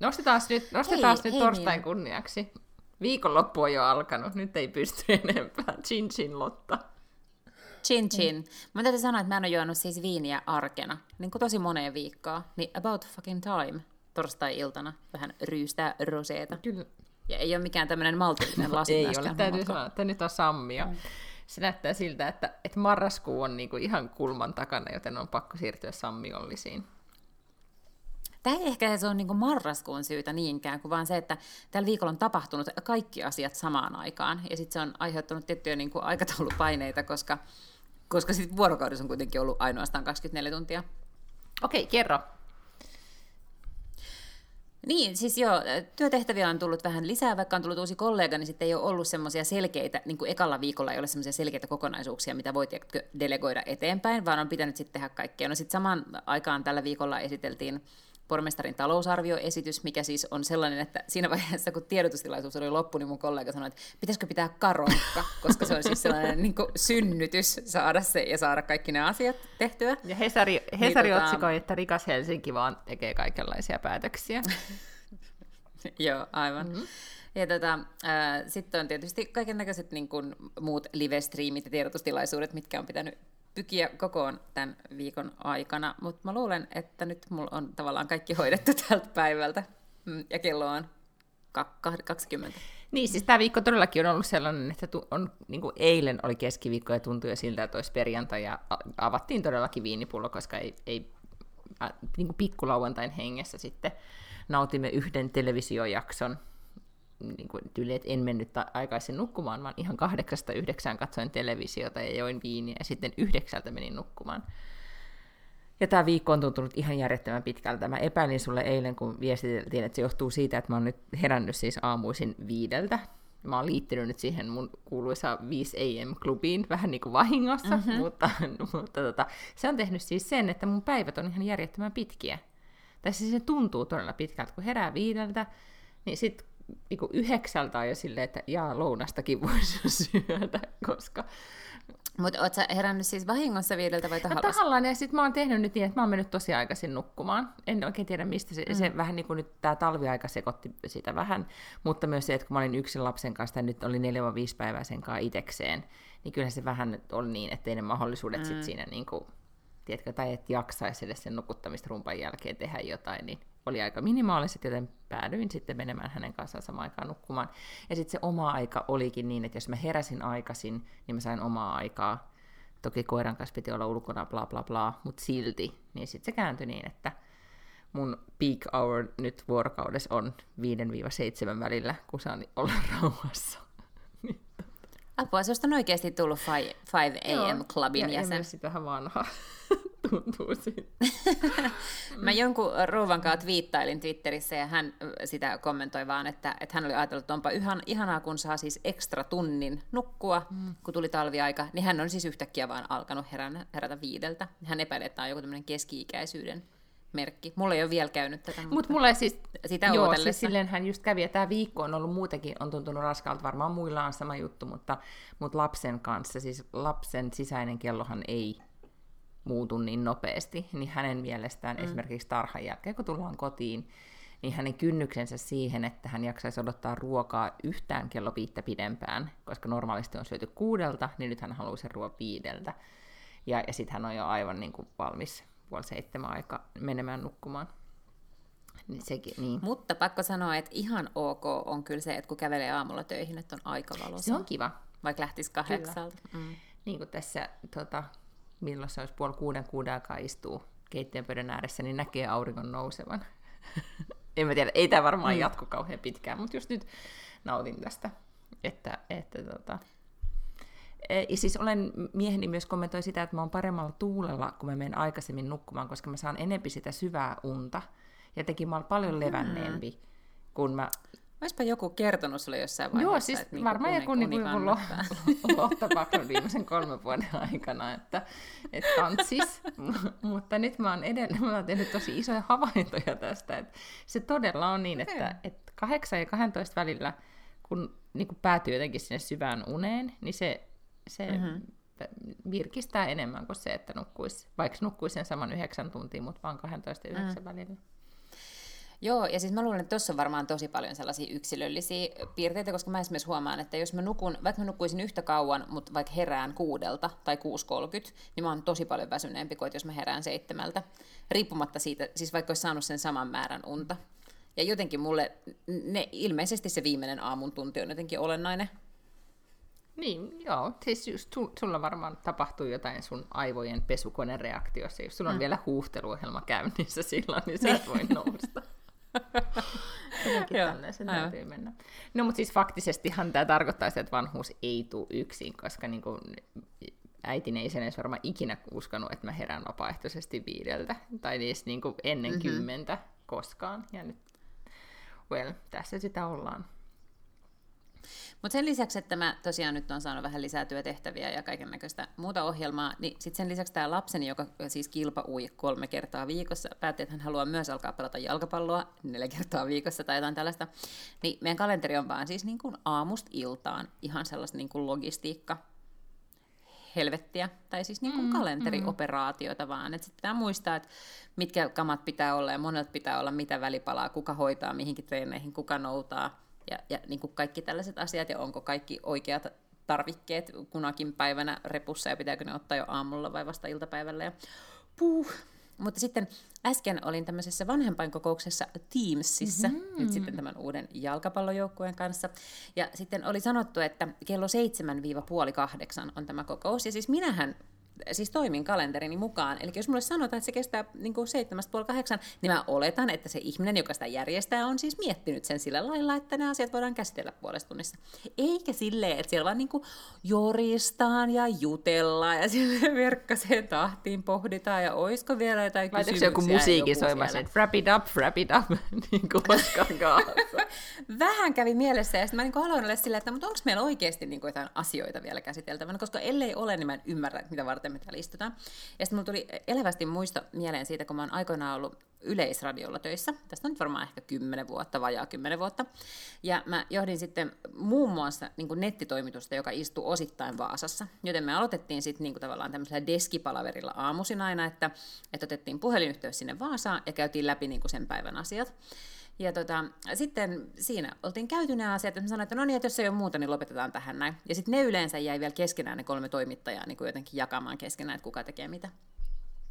Nostetaan nyt, nostetaan Hei, nyt hei torstain Miina. kunniaksi. Viikonloppu on jo alkanut, nyt ei pysty enempää. Chin chin Lotta. Chin chin. Mä täytyy sanoa, että mä en ole juonut siis viiniä arkena, niin kuin tosi moneen viikkoon. Niin about fucking time torstai-iltana vähän ryystää roseeta. Kyllä. Ja ei ole mikään tämmöinen maltillinen lasi ei ole, täytyy sanoa, että nyt on sammia. Se näyttää siltä, että, että marraskuu on niinku ihan kulman takana, joten on pakko siirtyä sammiollisiin. Tämä ei ehkä se on niin marraskuun syytä niinkään, kuin vaan se, että tällä viikolla on tapahtunut kaikki asiat samaan aikaan. Ja sitten se on aiheuttanut tiettyjä niin kuin aikataulupaineita, koska, koska sit vuorokaudessa on kuitenkin ollut ainoastaan 24 tuntia. Okei, kerro. Niin, siis joo, työtehtäviä on tullut vähän lisää, vaikka on tullut uusi kollega, niin sitten ei ole ollut semmoisia selkeitä, niin kuin ekalla viikolla ei ole semmoisia selkeitä kokonaisuuksia, mitä voi delegoida eteenpäin, vaan on pitänyt sitten tehdä kaikkea. No sitten samaan aikaan tällä viikolla esiteltiin pormestarin talousarvioesitys, mikä siis on sellainen, että siinä vaiheessa, kun tiedotustilaisuus oli loppu, niin mun kollega sanoi, että pitäisikö pitää karonkka, koska se on siis sellainen niin kuin synnytys saada se ja saada kaikki ne asiat tehtyä. Ja Hesari, Hesari tota- otsikoi, että rikas Helsinki vaan tekee kaikenlaisia päätöksiä. Joo, aivan. Mm-hmm. Ja tota, sitten on tietysti kaiken näköiset niin muut live-striimit ja tiedotustilaisuudet, mitkä on pitänyt pykiä kokoon tämän viikon aikana, mutta mä luulen, että nyt mulla on tavallaan kaikki hoidettu tältä päivältä, Mm, ja kello on kak- 20. Niin, siis tämä viikko todellakin on ollut sellainen, että tu- on, niin kuin eilen oli keskiviikko ja tuntui jo siltä, että olisi perjantai ja avattiin todellakin viinipullo, koska ei, ei niin kuin pikkulauantain hengessä sitten nautimme yhden televisiojakson niin kuin tyyli, että en mennyt ta- aikaisin nukkumaan, vaan ihan kahdeksasta yhdeksään katsoin televisiota ja join viiniä ja sitten yhdeksältä menin nukkumaan. Ja tämä viikko on tuntunut ihan järjettömän pitkältä. Mä epäilin sulle eilen, kun viestiteltiin, että se johtuu siitä, että mä oon nyt herännyt siis aamuisin viideltä. Mä oon liittynyt nyt siihen mun kuuluisa 5 AM-klubiin vähän niin kuin vahingossa, mm-hmm. mutta, mutta tota, se on tehnyt siis sen, että mun päivät on ihan järjettömän pitkiä. Tai siis se tuntuu todella pitkältä, kun herää viideltä, niin sitten niinku yhdeksältä on jo silleen, että jaa, lounastakin voisi syödä, koska Mutta oot sä herännyt siis vahingossa viideltä vai No tahallasi? tahallaan, ja sitten mä oon tehnyt nyt niin, että mä oon mennyt tosi aikaisin nukkumaan. En oikein tiedä mistä se, mm. se vähän niin kuin nyt tämä talviaika sekoitti sitä vähän, mutta myös se, että kun mä olin yksin lapsen kanssa, ja nyt oli 4-5 päivää sen kanssa itekseen, niin kyllä se vähän oli niin, että ei ne mahdollisuudet mm. sit siinä niin kuin, tiedätkö, tai että jaksaisi edes sen nukuttamista rumpan jälkeen tehdä jotain, niin oli aika minimaaliset, joten päädyin sitten menemään hänen kanssaan samaan aikaan nukkumaan. Ja sitten se oma aika olikin niin, että jos mä heräsin aikaisin, niin mä sain omaa aikaa. Toki koiran kanssa piti olla ulkona, bla bla bla, mutta silti. Niin sitten se kääntyi niin, että mun peak hour nyt vuorokaudessa on 5-7 välillä, kun saan olla rauhassa. Apua, susta on oikeasti tullut 5 AM-klubin ja, ja jäsen. sit vähän vanha tuntuu siitä. Mä jonkun rouvan kanssa twiittailin Twitterissä ja hän sitä kommentoi vaan, että, että hän oli ajatellut, että onpa ihan, ihanaa, kun saa siis ekstra tunnin nukkua, mm. kun tuli talviaika, niin hän on siis yhtäkkiä vaan alkanut heränä, herätä viideltä. Hän epäilee, että tämä on joku tämmöinen keski-ikäisyyden merkki. Mulla ei ole vielä käynyt tätä, mutta, Mutta mulla ei siis, sitä joo, ootellessa. siis silleen hän just kävi, ja tämä viikko on ollut muutenkin, on tuntunut raskaalta, varmaan muilla on sama juttu, mutta, mutta lapsen kanssa, siis lapsen sisäinen kellohan ei muutu niin nopeasti, niin hänen mielestään mm. esimerkiksi tarhan jälkeen, kun tullaan kotiin, niin hänen kynnyksensä siihen, että hän jaksaisi odottaa ruokaa yhtään kello viittä pidempään, koska normaalisti on syöty kuudelta, niin nyt hän haluaa sen ruoan viideltä. Ja, ja sitten hän on jo aivan niin kuin valmis puoli seitsemän aika menemään nukkumaan. Niin sekin, niin. Mutta pakko sanoa, että ihan ok on kyllä se, että kun kävelee aamulla töihin, että on aika valossa. Se on kiva. Vaikka lähtisi kahdeksalta. Mm. Niin kuin tässä, tota, milloin se olisi puoli kuuden kuuden aikaa istuu keittiön pöydän ääressä, niin näkee auringon nousevan. en mä tiedä, ei tämä varmaan mm. jatku kauhean pitkään, mutta just nyt nautin tästä, että, että tota, E, Ja siis olen, mieheni myös kommentoi sitä, että mä oon paremmalla tuulella, kun mä menen aikaisemmin nukkumaan, koska mä saan enempi sitä syvää unta. Ja teki mä oon paljon levänneempi. kun mä Olisipa joku kertonut sulle jossain vaiheessa. Joo, siis että varmaan niinku joku uni, niin uni kuin Lotta viimeisen kolmen vuoden aikana, että, että tantsis. Mutta nyt mä oon edelleen, mä oon tehnyt tosi isoja havaintoja tästä, että se todella on niin, että, että 8 ja 12 välillä, kun niin kuin päätyy jotenkin sinne syvään uneen, niin se, se mm-hmm. virkistää enemmän kuin se, että nukkuisi, vaikka nukkuisi sen saman yhdeksän tuntia, mutta vaan 12 ja 9 mm. välillä. Joo, ja siis mä luulen, että tuossa on varmaan tosi paljon sellaisia yksilöllisiä piirteitä, koska mä esimerkiksi huomaan, että jos mä nukun, vaikka mä nukkuisin yhtä kauan, mutta vaikka herään kuudelta tai 6.30, niin mä oon tosi paljon väsyneempi kuin jos mä herään seitsemältä, riippumatta siitä, siis vaikka olisi saanut sen saman määrän unta. Ja jotenkin mulle, ne, ilmeisesti se viimeinen aamun tunti on jotenkin olennainen. Niin, joo. Siis just sulla varmaan tapahtuu jotain sun aivojen pesukonereaktiossa. Jos sulla on mm. vielä huuhteluohjelma käynnissä silloin, niin sä et voi nousta. Jotenkin tälleen sen täytyy mennä. No mutta siis faktisestihan tämä tarkoittaa sitä, että vanhuus ei tule yksin, koska niin kuin, äitini ei sen edes varmaan ikinä uskonut, että mä herään vapaaehtoisesti viideltä, tai edes niin kuin ennen mm-hmm. kymmentä koskaan. Ja nyt, well, tässä sitä ollaan. Mutta sen lisäksi, että mä tosiaan nyt on saanut vähän lisää työtehtäviä ja kaiken näköistä muuta ohjelmaa, niin sitten sen lisäksi tämä lapseni, joka siis kilpaui kolme kertaa viikossa, päätti, että hän haluaa myös alkaa pelata jalkapalloa neljä kertaa viikossa tai jotain tällaista, niin meidän kalenteri on vaan siis niin kuin aamusta iltaan ihan sellaista niin kuin logistiikka helvettiä, tai siis niin kuin mm, kalenterioperaatioita mm. vaan. Sitten pitää muistaa, että mitkä kamat pitää olla ja monelta pitää olla mitä välipalaa, kuka hoitaa mihinkin treeneihin, kuka noutaa, ja, ja niin kuin kaikki tällaiset asiat, ja onko kaikki oikeat tarvikkeet kunakin päivänä repussa, ja pitääkö ne ottaa jo aamulla vai vasta iltapäivällä, ja puh. Mutta sitten äsken olin tämmöisessä vanhempainkokouksessa Teamsissa, mm-hmm. nyt sitten tämän uuden jalkapallojoukkueen kanssa. Ja sitten oli sanottu, että kello 7-8 on tämä kokous. Ja siis minähän siis toimin kalenterini mukaan. Eli jos mulle sanotaan, että se kestää niin kuin 7.30, niin mä oletan, että se ihminen, joka sitä järjestää, on siis miettinyt sen sillä lailla, että ne asiat voidaan käsitellä puolesta tunnissa. Eikä silleen, että siellä vaan niin kuin joristaan ja jutellaan ja sille verkkaseen tahtiin pohditaan ja oisko vielä jotain Laitako kysymyksiä. joku musiikin soimassa, että wrap it up, wrap it up, niin kuin Vähän kävi mielessä ja sitten mä niin aloin olla silleen, että mutta onko meillä oikeasti niin kuin jotain asioita vielä käsiteltävänä, koska ellei ole, niin mä en ymmärrä, mitä varten varten me täällä istutaan. Ja sitten mulla tuli elävästi muisto mieleen siitä, kun mä oon aikoinaan ollut yleisradiolla töissä. Tästä on nyt varmaan ehkä 10 vuotta, vajaa 10 vuotta. Ja mä johdin sitten muun muassa niin kuin nettitoimitusta, joka istuu osittain Vaasassa. Joten me aloitettiin sitten niin kuin tavallaan tämmöisellä deskipalaverilla aamuisin aina, että, että otettiin puhelinyhteys sinne Vaasaan ja käytiin läpi niin kuin sen päivän asiat. Ja tota, sitten siinä oltiin käyty ne asiat, että sanoin, että no niin, että jos ei ole muuta, niin lopetetaan tähän näin. Ja sitten ne yleensä jäi vielä keskenään ne kolme toimittajaa niin kuin jotenkin jakamaan keskenään, että kuka tekee mitä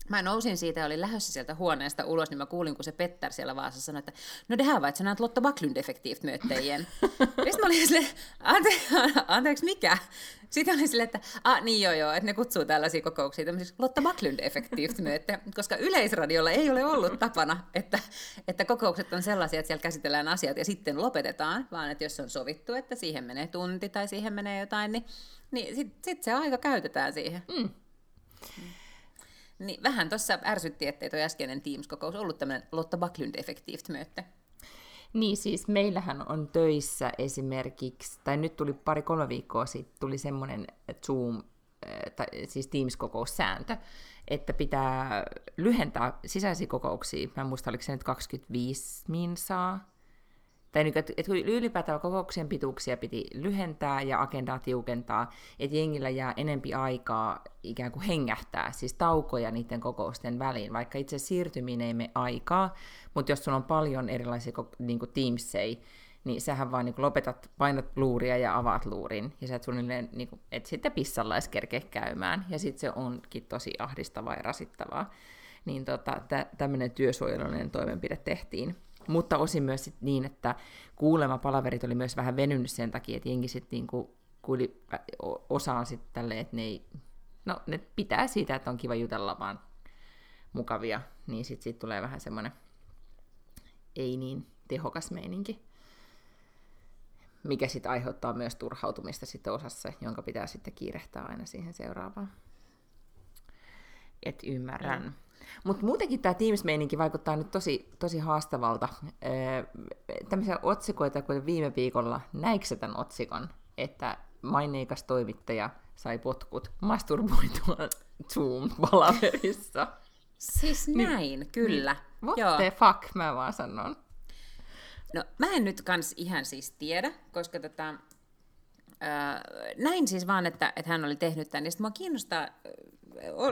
mä nousin siitä ja olin lähdössä sieltä huoneesta ulos, niin mä kuulin, kun se Petter siellä Vaasassa sanoi, että no det här var ett sånt Lotta Backlund effektivt möte igen. Sitten mä olin silleen, ante- anteeksi mikä? Sitten olin silleen, että ah, niin joo joo, että ne kutsuu tällaisia kokouksia tämmöisiksi Lotta Backlund effektivt möte, koska yleisradiolla ei ole ollut tapana, että, että kokoukset on sellaisia, että siellä käsitellään asiat ja sitten lopetetaan, vaan että jos on sovittu, että siihen menee tunti tai siihen menee jotain, niin, niin sitten sit se aika käytetään siihen. Mm. Niin vähän tuossa ärsytti, ettei tuo äskeinen Teams-kokous ollut tämmöinen Lotta Backlund-effektiivt möte. Niin siis meillähän on töissä esimerkiksi, tai nyt tuli pari-kolme viikkoa sitten, tuli semmoinen Zoom, eh, tai siis Teams-kokoussääntö, että pitää lyhentää sisäisiä kokouksia. Mä en muista, oliko se nyt 25 minsaa, tai niin, että, että ylipäätään kokouksien pituuksia piti lyhentää ja agendaa tiukentaa, että jengillä jää enempi aikaa ikään kuin hengähtää, siis taukoja niiden kokousten väliin, vaikka itse siirtyminen ei mene aikaa, mutta jos sulla on paljon erilaisia niin kuin teamsei, niin sähän vaan niin lopetat, painat luuria ja avaat luurin, ja sä et suunnilleen, niin kuin, et sitten pissalla edes käymään, ja sitten se onkin tosi ahdistavaa ja rasittavaa. Niin tota, tä, tämmöinen työsuojelullinen toimenpide tehtiin. Mutta osin myös sit niin, että kuulema palaverit oli myös vähän venynyt sen takia, että jengi sitten niinku kuuli osaan sitten tälleen, että ne ei, no ne pitää siitä, että on kiva jutella vaan mukavia, niin sitten sit tulee vähän semmoinen ei niin tehokas meininki, mikä sitten aiheuttaa myös turhautumista sitten osassa, jonka pitää sitten kiirehtää aina siihen seuraavaan. Et ymmärrän. Mutta muutenkin tämä Teams-meininki vaikuttaa nyt tosi, tosi haastavalta. tämmöisiä otsikoita, kuten viime viikolla, näikö tämän otsikon, että maineikas toimittaja sai potkut masturboitua Zoom-palaverissa. Siis niin. näin, niin, kyllä. Niin. What Joo. the fuck, mä vaan sanon. No, mä en nyt kans ihan siis tiedä, koska tota, äh, näin siis vaan, että, että hän oli tehnyt tämän. Ja sitten mua kiinnostaa,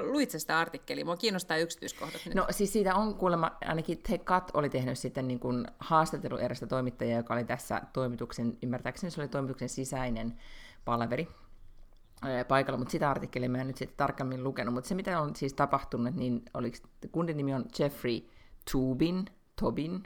luit sitä artikkeliä, mua kiinnostaa yksityiskohdat nyt. No siis siitä on kuulemma, ainakin The Cut oli tehnyt sitten niin kuin haastattelu erästä toimittajaa, joka oli tässä toimituksen, ymmärtääkseni se oli toimituksen sisäinen palaveri, paikalla, mutta sitä artikkelia mä en nyt sitten tarkemmin lukenut. Mutta se, mitä on siis tapahtunut, niin oliko, kundin nimi on Jeffrey Tubin, Tobin,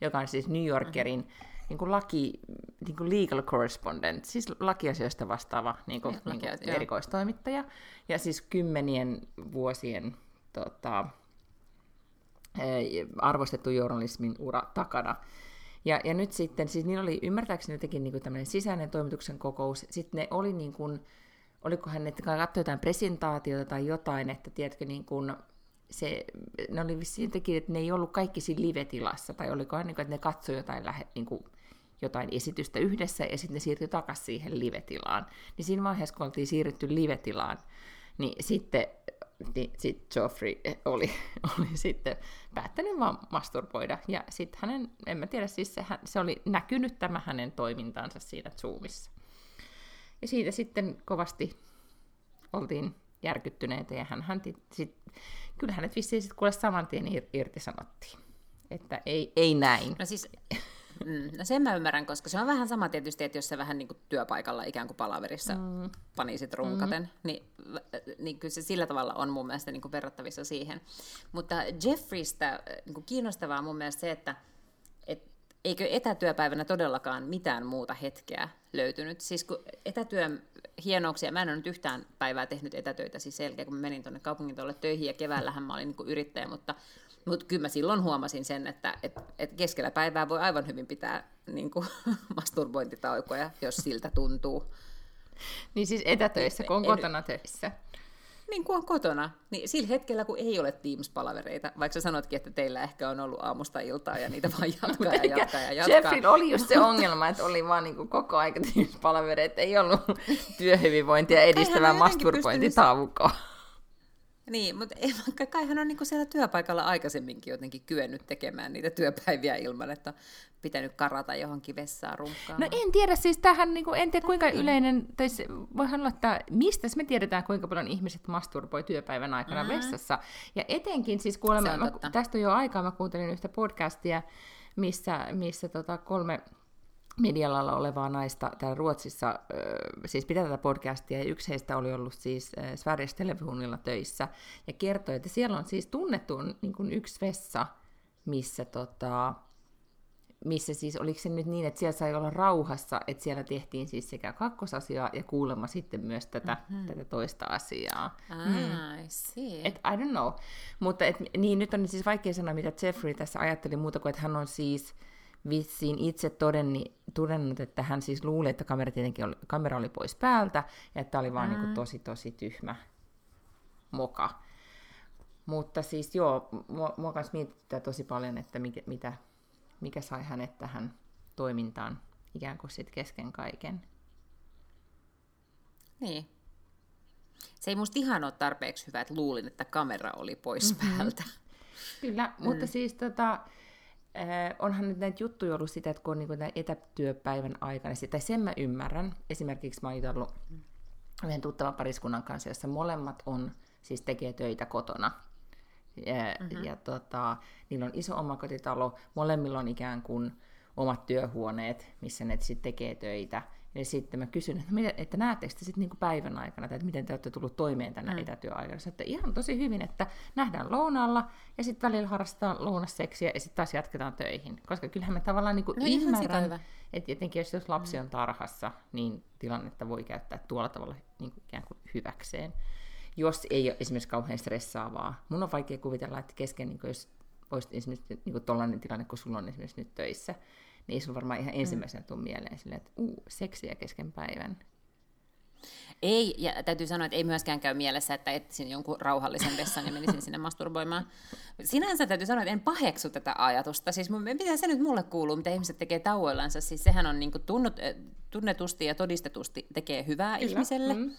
joka on siis New Yorkerin mm-hmm. Niin kuin laki, niin kuin legal correspondent, siis lakiasioista vastaava niin kuin, niin kuin erikoistoimittaja. Ja siis kymmenien vuosien tota, arvostettu journalismin ura takana. Ja, ja nyt sitten, siis niillä oli ymmärtääkseni jotenkin niin kuin tämmöinen sisäinen toimituksen kokous, sitten ne oli niin kuin, olikohan, että katsoi jotain presentaatiota tai jotain, että tiedätkö, niin kuin se, ne oli vissiin jotenkin, että ne ei ollut kaikki siinä live-tilassa, tai olikohan, niin kuin, että ne katsoi jotain, lähe, niin kuin, jotain esitystä yhdessä, ja sitten ne siirtyi takaisin siihen live-tilaan. Niin siinä vaiheessa, kun oltiin siirrytty live-tilaan, niin sitten niin sit Joffrey oli, oli sitten päättänyt vaan masturboida. Ja sitten hänen, en mä tiedä, siis se, se oli näkynyt tämä hänen toimintansa siinä Zoomissa. Ja siitä sitten kovasti oltiin järkyttyneitä ja hän, hän sit, kyllä hänet vissiin sitten kuule saman tien irtisanottiin. Että ei, ei näin. No siis, mm, no sen mä ymmärrän, koska se on vähän sama tietysti, että jos se vähän niin kuin työpaikalla ikään kuin palaverissa mm. panisit runkaten, mm. niin, niin kyllä se sillä tavalla on mun mielestä niin kuin verrattavissa siihen. Mutta Jeffreystä niin kuin kiinnostavaa mun mielestä se, että eikö etätyöpäivänä todellakaan mitään muuta hetkeä löytynyt? Siis kun etätyön hienouksia, mä en ole nyt yhtään päivää tehnyt etätöitä siis selkeä, kun mä menin tuonne kaupungin töihin ja keväällähän mä olin niin yrittäjä, mutta, mutta kyllä mä silloin huomasin sen, että et, et keskellä päivää voi aivan hyvin pitää niin kuin, masturbointitaukoja, jos siltä tuntuu. Niin siis etätöissä, kun on kotona töissä niin kuin on kotona, niin sillä hetkellä, kun ei ole Teams-palavereita, vaikka sä sanotkin, että teillä ehkä on ollut aamusta iltaa ja niitä vaan jatkaa ja jatkaa ja jatkaa. Jeffrey oli just se ongelma, että oli vaan niin kuin koko aika Teams-palavereita, ei ollut työhyvinvointia edistävää masturbointitaukoa. Pystynyt... Niin, mutta ei, vaikka kai hän on niin siellä työpaikalla aikaisemminkin jotenkin kyennyt tekemään niitä työpäiviä ilman, että pitänyt karata johonkin vessaan runkkaan. No en tiedä, siis tähän, niin kuin, en tiedä kuinka yleinen, tai se, voihan olla, että mistä me tiedetään, kuinka paljon ihmiset masturboi työpäivän aikana mm-hmm. vessassa. Ja etenkin, siis kuulemma, mä, tästä on jo aikaa, mä kuuntelin yhtä podcastia, missä, missä tota, kolme medialalla olevaa naista täällä Ruotsissa, siis pitää tätä podcastia, ja yksi heistä oli ollut siis Sveriges Televisionilla töissä, ja kertoi, että siellä on siis tunnettu niin kuin yksi vessa, missä tota, missä siis, oliko se nyt niin, että siellä sai olla rauhassa, että siellä tehtiin siis sekä kakkosasiaa ja kuulemma sitten myös tätä, mm-hmm. tätä toista asiaa. Ah, mm. I see. Et, I don't know. Mutta et, niin, nyt on siis vaikea sanoa, mitä Jeffrey tässä ajatteli muuta kuin, että hän on siis vissiin itse todenni, todennut, että hän siis luuli, että kamera, tietenkin oli, kamera oli pois päältä, ja että oli vaan mm. niin kuin tosi, tosi tyhmä moka. Mutta siis joo, mua, mua kanssa mietittää tosi paljon, että mikä, mitä, mikä sai hänet tähän toimintaan ikään kuin sit kesken kaiken. Niin. Se ei musta ihan ole tarpeeksi hyvä, että luulin, että kamera oli pois mm-hmm. päältä. Kyllä, mm. mutta siis tota, Äh, onhan nyt näitä juttuja ollut sitä, että kun on niin kuin etätyöpäivän aikana, tai sen mä ymmärrän, esimerkiksi mä oon jutellut yhden tuttavan pariskunnan kanssa, jossa molemmat on, siis tekee töitä kotona. Ja, mm-hmm. ja tota, niillä on iso omakotitalo, molemmilla on ikään kuin omat työhuoneet, missä ne sitten tekee töitä. Ja sitten mä kysyn, että, miten, että näettekö te sitten niin päivän aikana, että miten te olette tullut toimeen tänä mm. etätyöaikana. Että ihan tosi hyvin, että nähdään lounaalla ja sitten välillä harrastetaan lounasseksiä ja sitten taas jatketaan töihin. Koska kyllähän mä tavallaan niin no ymmärrän, että tietenkin jos, jos lapsi mm. on tarhassa, niin tilannetta voi käyttää tuolla tavalla niin kuin ikään kuin hyväkseen. Jos ei ole esimerkiksi kauhean stressaavaa. Mun on vaikea kuvitella, että kesken, niin kuin jos olisi esimerkiksi niin kuin tilanne, kun sulla on esimerkiksi nyt töissä, niin sun varmaan ihan mm. ensimmäisenä tule mieleen silleen, että uu, seksiä kesken päivän. Ei, ja täytyy sanoa, että ei myöskään käy mielessä, että etsin jonkun rauhallisen vessan ja menisin sinne masturboimaan. Sinänsä täytyy sanoa, että en paheksu tätä ajatusta. Siis mitä se nyt mulle kuuluu, mitä ihmiset tekee tauoillansa. Siis sehän on niin tunnut, tunnetusti ja todistetusti tekee hyvää Kyllä. ihmiselle. Mm.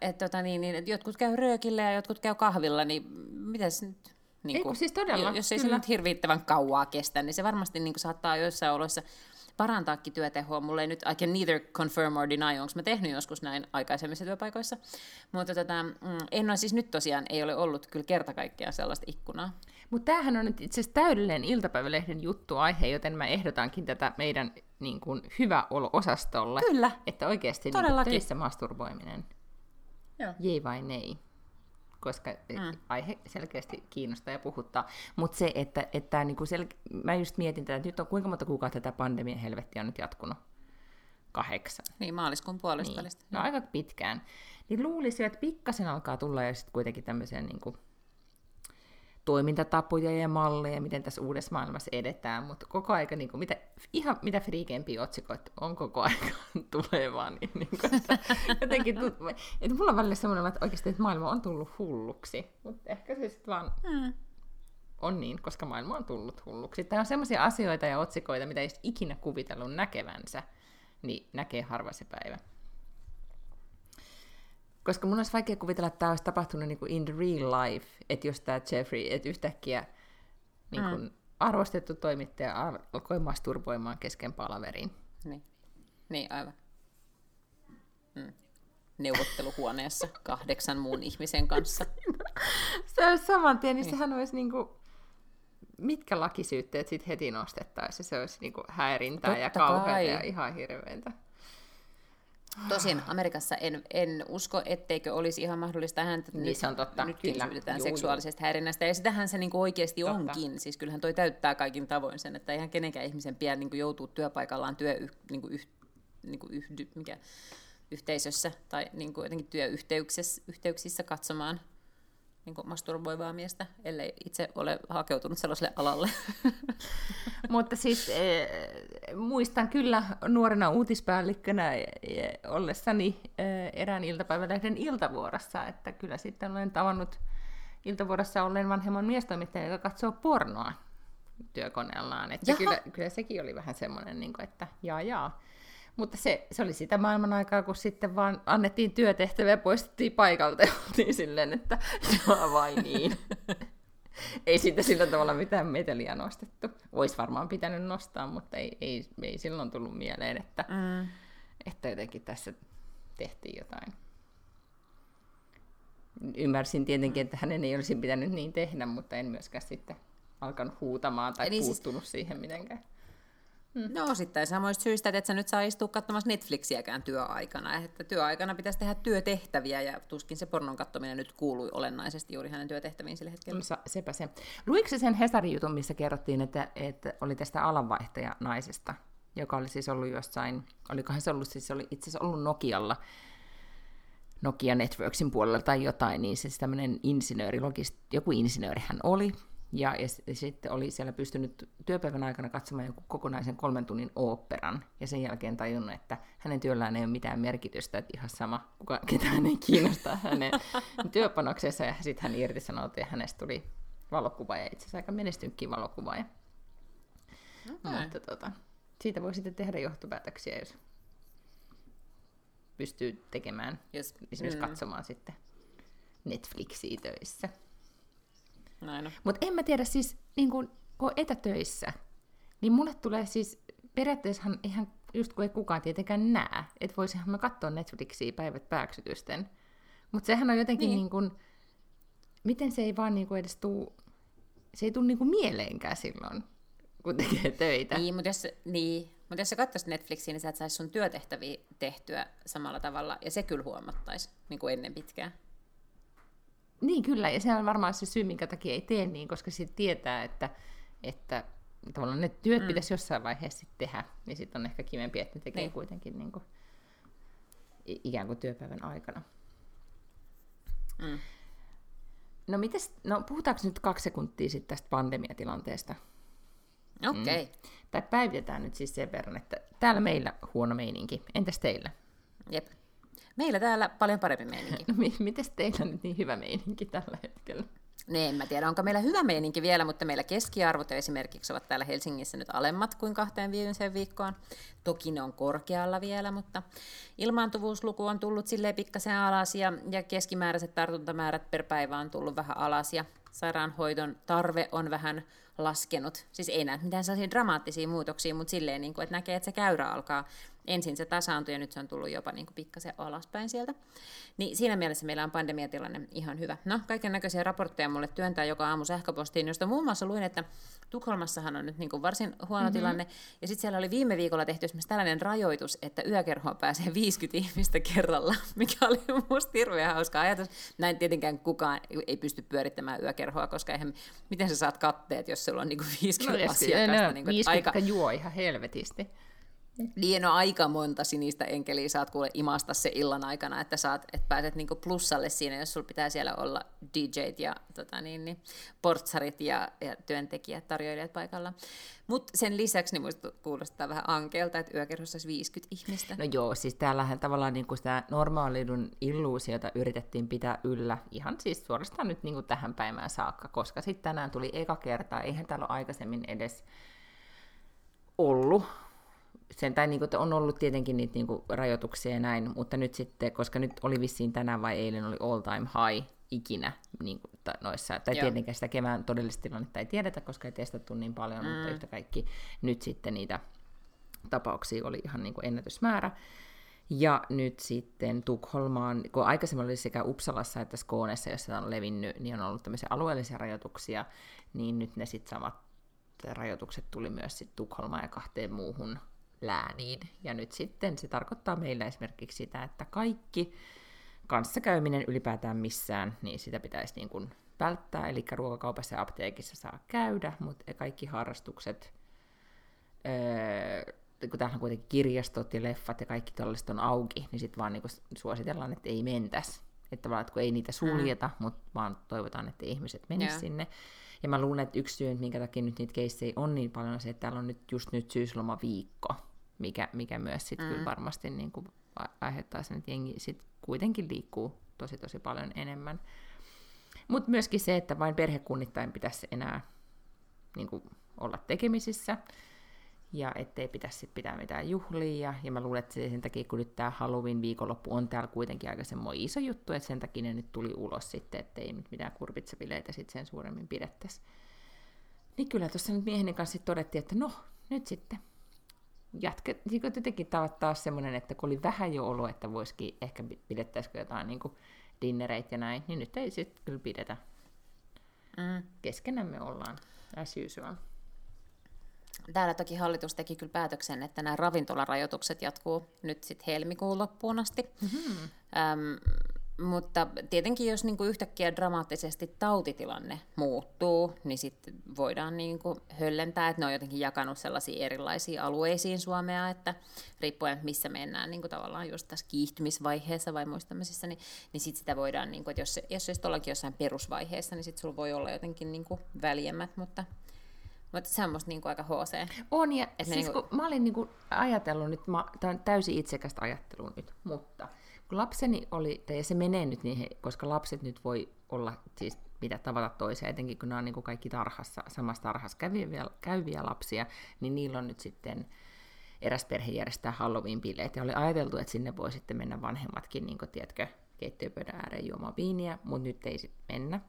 Et, tota, niin, niin, jotkut käy röökillä ja jotkut käy kahvilla, niin mitäs nyt? Niin kuin, siis todella, jos ei kyllä. se nyt hirvittävän kauaa kestä, niin se varmasti niin kuin, saattaa joissain oloissa parantaakin työtehoa. Mulla ei nyt, I can neither confirm or deny, onko mä tehnyt joskus näin aikaisemmissa työpaikoissa. Mutta tota, mm, en ole siis nyt tosiaan, ei ole ollut kyllä kerta kaikkiaan sellaista ikkunaa. Mutta tämähän on nyt itse asiassa täydellinen iltapäivälehden juttu aihe, joten mä ehdotankin tätä meidän niin kuin, hyvä olo-osastolle. Kyllä. Että oikeasti niin töissä masturboiminen. Joo. Jei vai nei koska mm. aihe selkeästi kiinnostaa ja puhuttaa. Mutta se, että, että niin kuin sel- mä just mietin tätä, että nyt on kuinka monta kuukautta tämä pandemian helvetti on nyt jatkunut? Kahdeksan. Niin, maaliskuun puolesta niin. välistä. No aika pitkään. Niin luulisin, että pikkasen alkaa tulla ja sitten kuitenkin tämmöisiä niin kuin, toimintatapoja ja malleja, miten tässä uudessa maailmassa edetään, mutta koko aika niin kuin, mitä, ihan mitä friikempiä otsikoita on koko aika tulee vaan niin, niin kuin, että jotenkin, että mulla on välillä semmoinen, että oikeasti että maailma on tullut hulluksi, mutta ehkä se sitten vaan mm. on niin, koska maailma on tullut hulluksi. Tämä on semmoisia asioita ja otsikoita, mitä ei ikinä kuvitellut näkevänsä, niin näkee harva se päivä. Koska mun olisi vaikea kuvitella, että tämä olisi tapahtunut niin kuin in the real life, että jos tämä Jeffrey, että yhtäkkiä niin kuin mm. arvostettu toimittaja alkoi masturboimaan kesken palaverin. Niin, niin aivan. Mm. Neuvotteluhuoneessa kahdeksan muun ihmisen kanssa. se olisi saman tien, niin, niin. sehän olisi niin kuin, mitkä lakisyytteet sitten heti nostettaisiin. Se olisi niin kuin häirintää Totta ja kauheaa ja ihan hirveäntä. Tosin Amerikassa en, en usko, etteikö olisi ihan mahdollista häntä niin, se on totta. nytkin Kyllä. syytetään juu, seksuaalisesta häirinnästä. Ja sitähän se niin oikeasti totta. onkin. Siis kyllähän toi täyttää kaikin tavoin sen, että ihan kenenkään ihmisen pidä niin joutuu työpaikallaan työ, niin kuin yh, niin kuin yhdy, mikä, yhteisössä tai niin kuin jotenkin työyhteyksissä yhteyksissä katsomaan niin kuin masturboivaa miestä, ellei itse ole hakeutunut sellaiselle alalle. Mutta siis e, muistan kyllä nuorena uutispäällikkönä ollessani e, erään iltapäivälehden iltavuorossa, että kyllä sitten olen tavannut iltavuorossa olleen vanhemman miestoimittajan, joka katsoo pornoa työkoneellaan. Että kyllä, kyllä sekin oli vähän semmoinen, niin kuin, että jaa jaa. Mutta se, se oli sitä maailman aikaa, kun sitten vaan annettiin työtehtäviä ja poistettiin paikalta ja oltiin silleen, että joo vai niin. ei siitä sillä tavalla mitään meteliä nostettu. Olisi varmaan pitänyt nostaa, mutta ei, ei, ei silloin tullut mieleen, että, mm. että jotenkin tässä tehtiin jotain. Ymmärsin tietenkin, että hänen ei olisi pitänyt niin tehdä, mutta en myöskään sitten alkanut huutamaan tai Eli siis puuttunut siis... siihen mitenkään. Mm. No osittain samoista syistä, että et sä nyt saa istua katsomassa Netflixiäkään työaikana. Että työaikana pitäisi tehdä työtehtäviä ja tuskin se pornon katsominen nyt kuului olennaisesti juuri hänen työtehtäviin sillä hetkellä. Sa, sepä se. Luiko sen Hesarin jutun, missä kerrottiin, että, että oli tästä alanvaihtaja naisesta, joka oli siis ollut jossain, olikohan se ollut, siis oli itse asiassa ollut Nokialla, Nokia Networksin puolella tai jotain, niin se siis tämmöinen insinööri, logist, joku insinööri hän oli, ja, ja sitten oli siellä pystynyt työpäivän aikana katsomaan joku kokonaisen kolmen tunnin oopperan, ja sen jälkeen tajunnut, että hänen työllään ei ole mitään merkitystä, että ihan sama, kuka, ketään ei kiinnosta hänen työpanoksensa, ja sitten hän irtisanoutui, ja hänestä tuli valokuvaaja, itse asiassa aika menestynytkin valokuvaaja. Okay. Mutta tota, siitä voi sitten tehdä johtopäätöksiä, jos pystyy tekemään, jos, esimerkiksi mm. katsomaan sitten Netflixiä töissä. Mutta en mä tiedä siis, niin kun, kun on etätöissä, niin mulle tulee siis, periaatteessahan ihan just kun ei kukaan tietenkään näe, että voisihan mä katsoa Netflixiä päivät pääksytysten. Mutta sehän on jotenkin niin. niin kun, miten se ei vaan niin edes tuu, se ei tule niin mieleenkään silloin, kun tekee töitä. Niin, mutta jos, niin, mutta jos sä katsoisit Netflixiä, niin sä et saisi sun työtehtäviä tehtyä samalla tavalla, ja se kyllä huomattaisi niin kuin ennen pitkään. Niin kyllä, ja se on varmaan se syy, minkä takia ei tee niin, koska sitten tietää, että, että tavallaan ne työt mm. pitäisi jossain vaiheessa sit tehdä, niin sitten on ehkä kivempi, että ne tekee niin. kuitenkin niin kuin, ikään kuin työpäivän aikana. Mm. No, mites, no puhutaanko nyt kaksi sekuntia sitten tästä pandemiatilanteesta? Okei. Okay. Mm. Tai päivitetään nyt siis sen verran, että täällä meillä huono meininki. Entäs teillä? Jep. Meillä täällä paljon parempi meininki. No mi- miten teillä on nyt niin hyvä meininki tällä hetkellä? No en mä tiedä, onko meillä hyvä meininki vielä, mutta meillä keskiarvot esimerkiksi ovat täällä Helsingissä nyt alemmat kuin kahteen viimeiseen viikkoon. Toki ne on korkealla vielä, mutta ilmaantuvuusluku on tullut silleen pikkasen alas ja, ja keskimääräiset tartuntamäärät per päivä on tullut vähän alas ja sairaanhoidon tarve on vähän laskenut. Siis ei näe mitään sellaisia dramaattisia muutoksia, mutta silleen, niin kuin, että näkee, että se käyrä alkaa ensin se tasaantui ja nyt se on tullut jopa niin kuin pikkasen alaspäin sieltä. Niin siinä mielessä meillä on pandemiatilanne ihan hyvä. No, kaiken näköisiä raportteja mulle työntää joka aamu sähköpostiin, josta muun muassa luin, että Tukholmassahan on nyt niin kuin varsin huono mm-hmm. tilanne. Ja sitten siellä oli viime viikolla tehty esimerkiksi tällainen rajoitus, että yökerhoon pääsee 50 ihmistä kerralla, mikä oli musta hirveän hauska ajatus. Näin tietenkään kukaan ei pysty pyörittämään yökerhoa, koska eihän, miten sä saat katteet, jos sulla on niin kuin 50 no, asiakasta. No, niin kuin, 50 aika... juo ihan helvetisti. Niin, no aika monta sinistä enkeliä saat kuule imasta se illan aikana, että, saat, että pääset niinku plussalle siinä, jos sulla pitää siellä olla DJt ja tota niin, niin, portsarit ja, ja työntekijät, tarjoilijat paikalla. Mutta sen lisäksi niin musta kuulostaa vähän ankeelta, että yökerhossa olisi 50 ihmistä. No joo, siis täällähän tavallaan niin sitä normaalidun illuusiota yritettiin pitää yllä ihan siis suorastaan nyt niin kuin tähän päivään saakka, koska sitten tänään tuli eka kertaa, eihän täällä ole aikaisemmin edes ollut sen, tai niin kuin, on ollut tietenkin niitä niin kuin, rajoituksia ja näin, mutta nyt sitten, koska nyt oli vissiin tänään vai eilen oli all time high ikinä niin kuin, noissa, tai Joo. tietenkään sitä kevään todellista tilannetta ei tiedetä, koska ei testattu niin paljon, mm. mutta yhtä kaikki nyt sitten niitä tapauksia oli ihan niin kuin ennätysmäärä. Ja nyt sitten Tukholmaan, kun aikaisemmin oli sekä Uppsalassa että Skoonessa, jossa on levinnyt, niin on ollut tämmöisiä alueellisia rajoituksia, niin nyt ne sitten samat rajoitukset tuli myös sitten Tukholmaan ja kahteen muuhun lääniin. Ja nyt sitten se tarkoittaa meillä esimerkiksi sitä, että kaikki kanssakäyminen ylipäätään missään, niin sitä pitäisi niin kuin välttää, eli ruokakaupassa ja apteekissa saa käydä, mutta kaikki harrastukset, öö, kun täällä on kuitenkin kirjastot ja leffat ja kaikki tällaiset on auki, niin sitten vaan niin kuin suositellaan, että ei mentäisi. Että tavallaan, että kun ei niitä suljeta, mm. mutta vaan toivotaan, että ihmiset menisivät yeah. sinne. Ja mä luulen, että yksi syy, minkä takia nyt niitä keissejä on niin paljon, on se, että täällä on nyt just nyt syyslomaviikko mikä, mikä myös sitten mm. kyllä varmasti niin kuin aiheuttaa sen, että jengi sit kuitenkin liikkuu tosi tosi paljon enemmän. Mutta myöskin se, että vain perhekunnittain pitäisi enää niin kuin, olla tekemisissä, ja ettei pitäisi sit pitää mitään juhlia, ja, ja mä luulen, että sen takia, kun nyt tämä Halloween viikonloppu on täällä kuitenkin aika semmoinen iso juttu, että sen takia ne nyt tuli ulos sitten, ettei nyt mitään kurpitsabileitä sitten sen suuremmin pidettäisi. Niin kyllä tuossa nyt mieheni kanssa todettiin, että no, nyt sitten jatket, niin jotenkin taas semmoinen, että kun oli vähän jo olo, että voisikin ehkä pidettäisikö jotain niin kuin dinnereitä ja näin, niin nyt ei sitten kyllä pidetä. Mm. Keskenämme ollaan, as usual. Täällä toki hallitus teki kyllä päätöksen, että nämä ravintolarajoitukset jatkuu nyt sitten helmikuun loppuun asti. Mm-hmm. Öm, mutta tietenkin, jos niin kuin yhtäkkiä dramaattisesti tautitilanne muuttuu, niin sitten voidaan niin kuin höllentää, että ne on jotenkin jakanut sellaisiin erilaisiin alueisiin Suomea, että riippuen missä mennään niin kuin tavallaan just tässä kiihtymisvaiheessa vai muissa tämmöisissä, niin, niin sitten sitä voidaan, niin kuin, että jos, se, jos se olisi jossain perusvaiheessa, niin sitten sulla voi olla jotenkin niin kuin väljemmät, mutta mutta se on musta niinku aika HC. On, ja siis niinku... kun mä olin niinku ajatellut nyt, tämä on täysin itsekästä ajattelua nyt, mutta kun lapseni oli, ja se menee nyt niihin, koska lapset nyt voi olla siis mitä tavata toisia, etenkin kun nämä on niin kuin kaikki tarhassa, samassa tarhassa käyviä, käyviä lapsia, niin niillä on nyt sitten eräs perhe järjestää Halloween-bileet, ja oli ajateltu, että sinne voi sitten mennä vanhemmatkin, niin kuin, tiedätkö, keittiöpöydän ääreen juomaan viiniä, mutta nyt ei sitten mennä.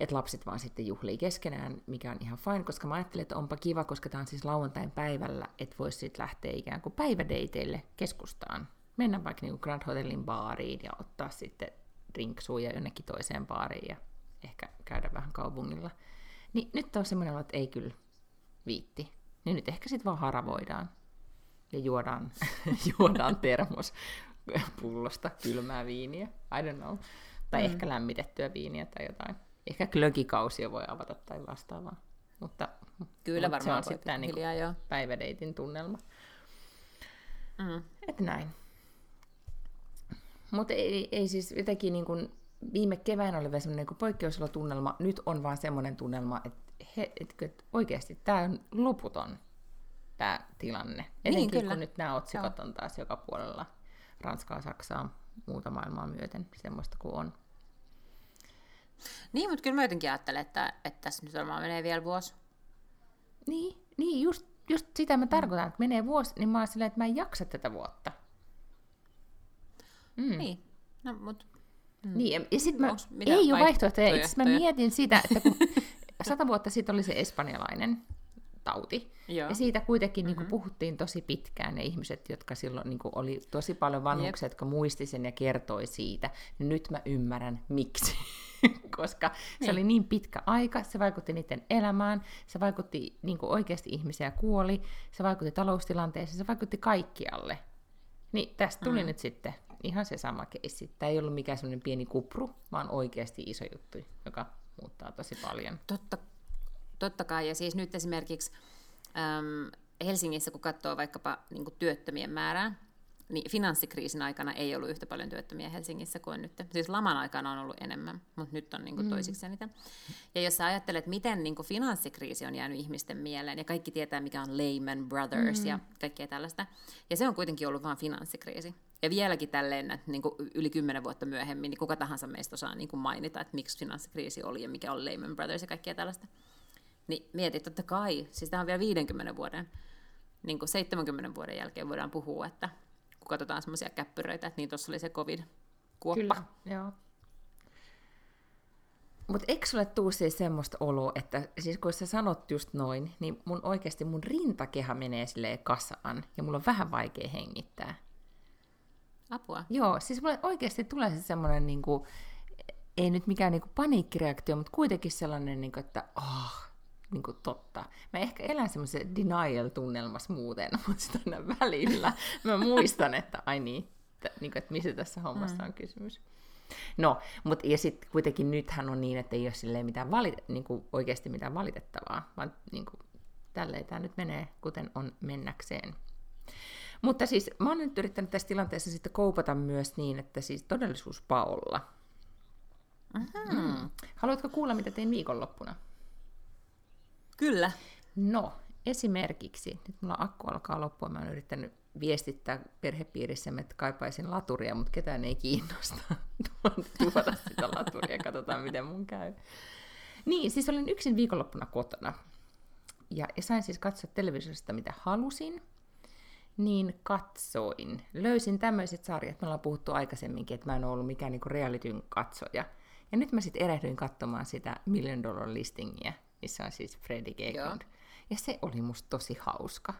Että lapset vaan sitten juhlii keskenään, mikä on ihan fine, koska mä ajattelin, että onpa kiva, koska tämä on siis lauantain päivällä, että voisi sitten lähteä ikään kuin päivädeiteille keskustaan mennä vaikka niin Grand Hotelin baariin ja ottaa sitten drinksuja jonnekin toiseen baariin ja ehkä käydä vähän kaupungilla. Niin nyt on semmoinen että ei kyllä viitti. Niin nyt ehkä sitten vaan haravoidaan ja juodaan, juodaan termos pullosta kylmää viiniä. I don't know. Tai mm. ehkä lämmitettyä viiniä tai jotain. Ehkä glögikausia voi avata tai vastaavaa. Mutta, Kyllä mutta varmaan se on sitten niin päivädeitin tunnelma. Mm. Että näin. Mutta ei, ei siis jotenkin niin kuin, viime keväänä oli vielä semmoinen niin poikkeusolotunnelma, nyt on vaan semmoinen tunnelma, että, he, että, että oikeasti tämä on loputon tämä tilanne. Etenkin niin, kyllä. kun nyt nämä otsikot Joo. on taas joka puolella Ranskaa, Saksaa, muuta maailmaa myöten, semmoista kuin on. Niin, mutta kyllä mä jotenkin ajattelen, että, että tässä nyt varmaan menee vielä vuosi. Niin, niin just, just sitä mä tarkoitan, että menee vuosi, niin mä oon silleen, että mä en jaksa tätä vuotta. Mm. Niin, no mut... Mm. Niin, ja, ja sit mä, ei ole vaihtoehtoja. Itse mä mietin sitä, että kun sata vuotta sitten oli se espanjalainen tauti, Joo. ja siitä kuitenkin mm-hmm. niin kuin, puhuttiin tosi pitkään, ne ihmiset, jotka silloin niin kuin, oli tosi paljon vanhuksia, Jep. jotka muisti sen ja kertoi siitä, niin nyt mä ymmärrän, miksi. koska niin. se oli niin pitkä aika, se vaikutti niiden elämään, se vaikutti niin kuin oikeasti ihmisiä kuoli, se vaikutti taloustilanteeseen, se vaikutti kaikkialle. Niin tästä tuli mm. nyt sitten ihan se sama keissi. Tämä ei ollut mikään semmoinen pieni kupru, vaan oikeasti iso juttu, joka muuttaa tosi paljon. Totta, totta kai, ja siis nyt esimerkiksi äm, Helsingissä, kun katsoo vaikkapa niin työttömien määrää, niin finanssikriisin aikana ei ollut yhtä paljon työttömiä Helsingissä kuin nyt. Siis laman aikana on ollut enemmän, mutta nyt on niin kuin mm. toisiksi eniten. Ja jos sä ajattelet, miten niin kuin finanssikriisi on jäänyt ihmisten mieleen, ja kaikki tietää, mikä on Lehman Brothers mm. ja kaikkea tällaista, ja se on kuitenkin ollut vain finanssikriisi. Ja vieläkin tälleen niin kuin yli kymmenen vuotta myöhemmin, niin kuka tahansa meistä osaa niin kuin mainita, että miksi finanssikriisi oli ja mikä oli Lehman Brothers ja kaikkea tällaista. Niin mieti, totta kai, siis tämä on vielä 50 vuoden, niin kuin 70 vuoden jälkeen voidaan puhua, että kun katsotaan semmoisia käppyröitä, että niin tuossa oli se covid-kuoppa. Kyllä, joo. Mutta eikö sulle tuu siis semmoista oloa, että siis kun sä sanot just noin, niin mun oikeasti mun rintakehä menee silleen kasaan ja mulla on vähän vaikea hengittää. Apua. Joo, siis mulle oikeasti tulee se semmoinen, niin kuin, ei nyt mikään niin kuin paniikkireaktio, mutta kuitenkin sellainen, niin kuin, että oh, niin kuin totta. Mä ehkä elän semmoisen denial-tunnelmassa muuten, mutta sitä aina välillä mä muistan, että ai niin, että, niin kuin, että missä tässä hommassa mm. on kysymys. No, mutta ja sitten kuitenkin nythän on niin, että ei ole silleen mitään valit- niin kuin oikeasti mitään valitettavaa, vaan niin kuin, tälleen tämä nyt menee, kuten on mennäkseen. Mutta siis mä oon nyt yrittänyt tässä tilanteessa sitten koupata myös niin, että siis todellisuus paolla. Mm. Haluatko kuulla, mitä tein viikonloppuna? Kyllä. No, esimerkiksi, nyt mulla akku alkaa loppua, mä oon yrittänyt viestittää perhepiirissä, että kaipaisin laturia, mutta ketään ei kiinnosta tuoda sitä laturia, katsotaan miten mun käy. Niin, siis olin yksin viikonloppuna kotona. Ja, ja sain siis katsoa televisiosta, mitä halusin. Niin katsoin. Löysin tämmöiset sarjat, me ollaan puhuttu aikaisemminkin, että mä en ollut mikään niinku realityn katsoja. Ja nyt mä sitten erehdyin katsomaan sitä Million Dollar Listingia, missä on siis Freddie Gagnon. Ja se oli musta tosi hauska.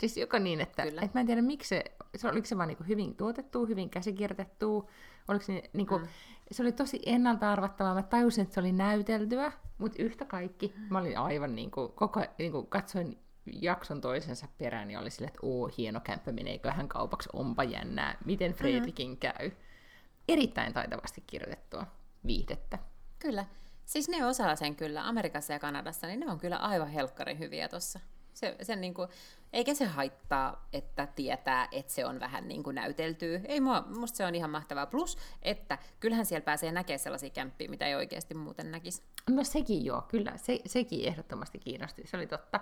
Siis joka niin, että, että mä en tiedä miksi se, se oliko se vaan niin hyvin tuotettu, hyvin käsikirjoitettu, oliko se niin kuin, mm. se oli tosi ennalta arvattavaa, mä tajusin, että se oli näyteltyä, mutta yhtä kaikki, mä olin aivan niin kuin, koko, niin kuin katsoin jakson toisensa perään, niin oli silleen, että oo, hieno kämppä, hän kaupaksi, onpa jännää, miten. Fredrikin mm. käy. Erittäin taitavasti kirjoitettua viihdettä. Kyllä. Siis ne osaa sen kyllä Amerikassa ja Kanadassa, niin ne on kyllä aivan helkkarin hyviä tuossa. Se, sen niin kuin, eikä se haittaa, että tietää, että se on vähän niin kuin näyteltyä. Ei mua, musta se on ihan mahtavaa. Plus, että kyllähän siellä pääsee näkemään sellaisia kämppiä, mitä ei oikeasti muuten näkisi. No sekin joo, kyllä. Se, sekin ehdottomasti kiinnosti. Se oli totta.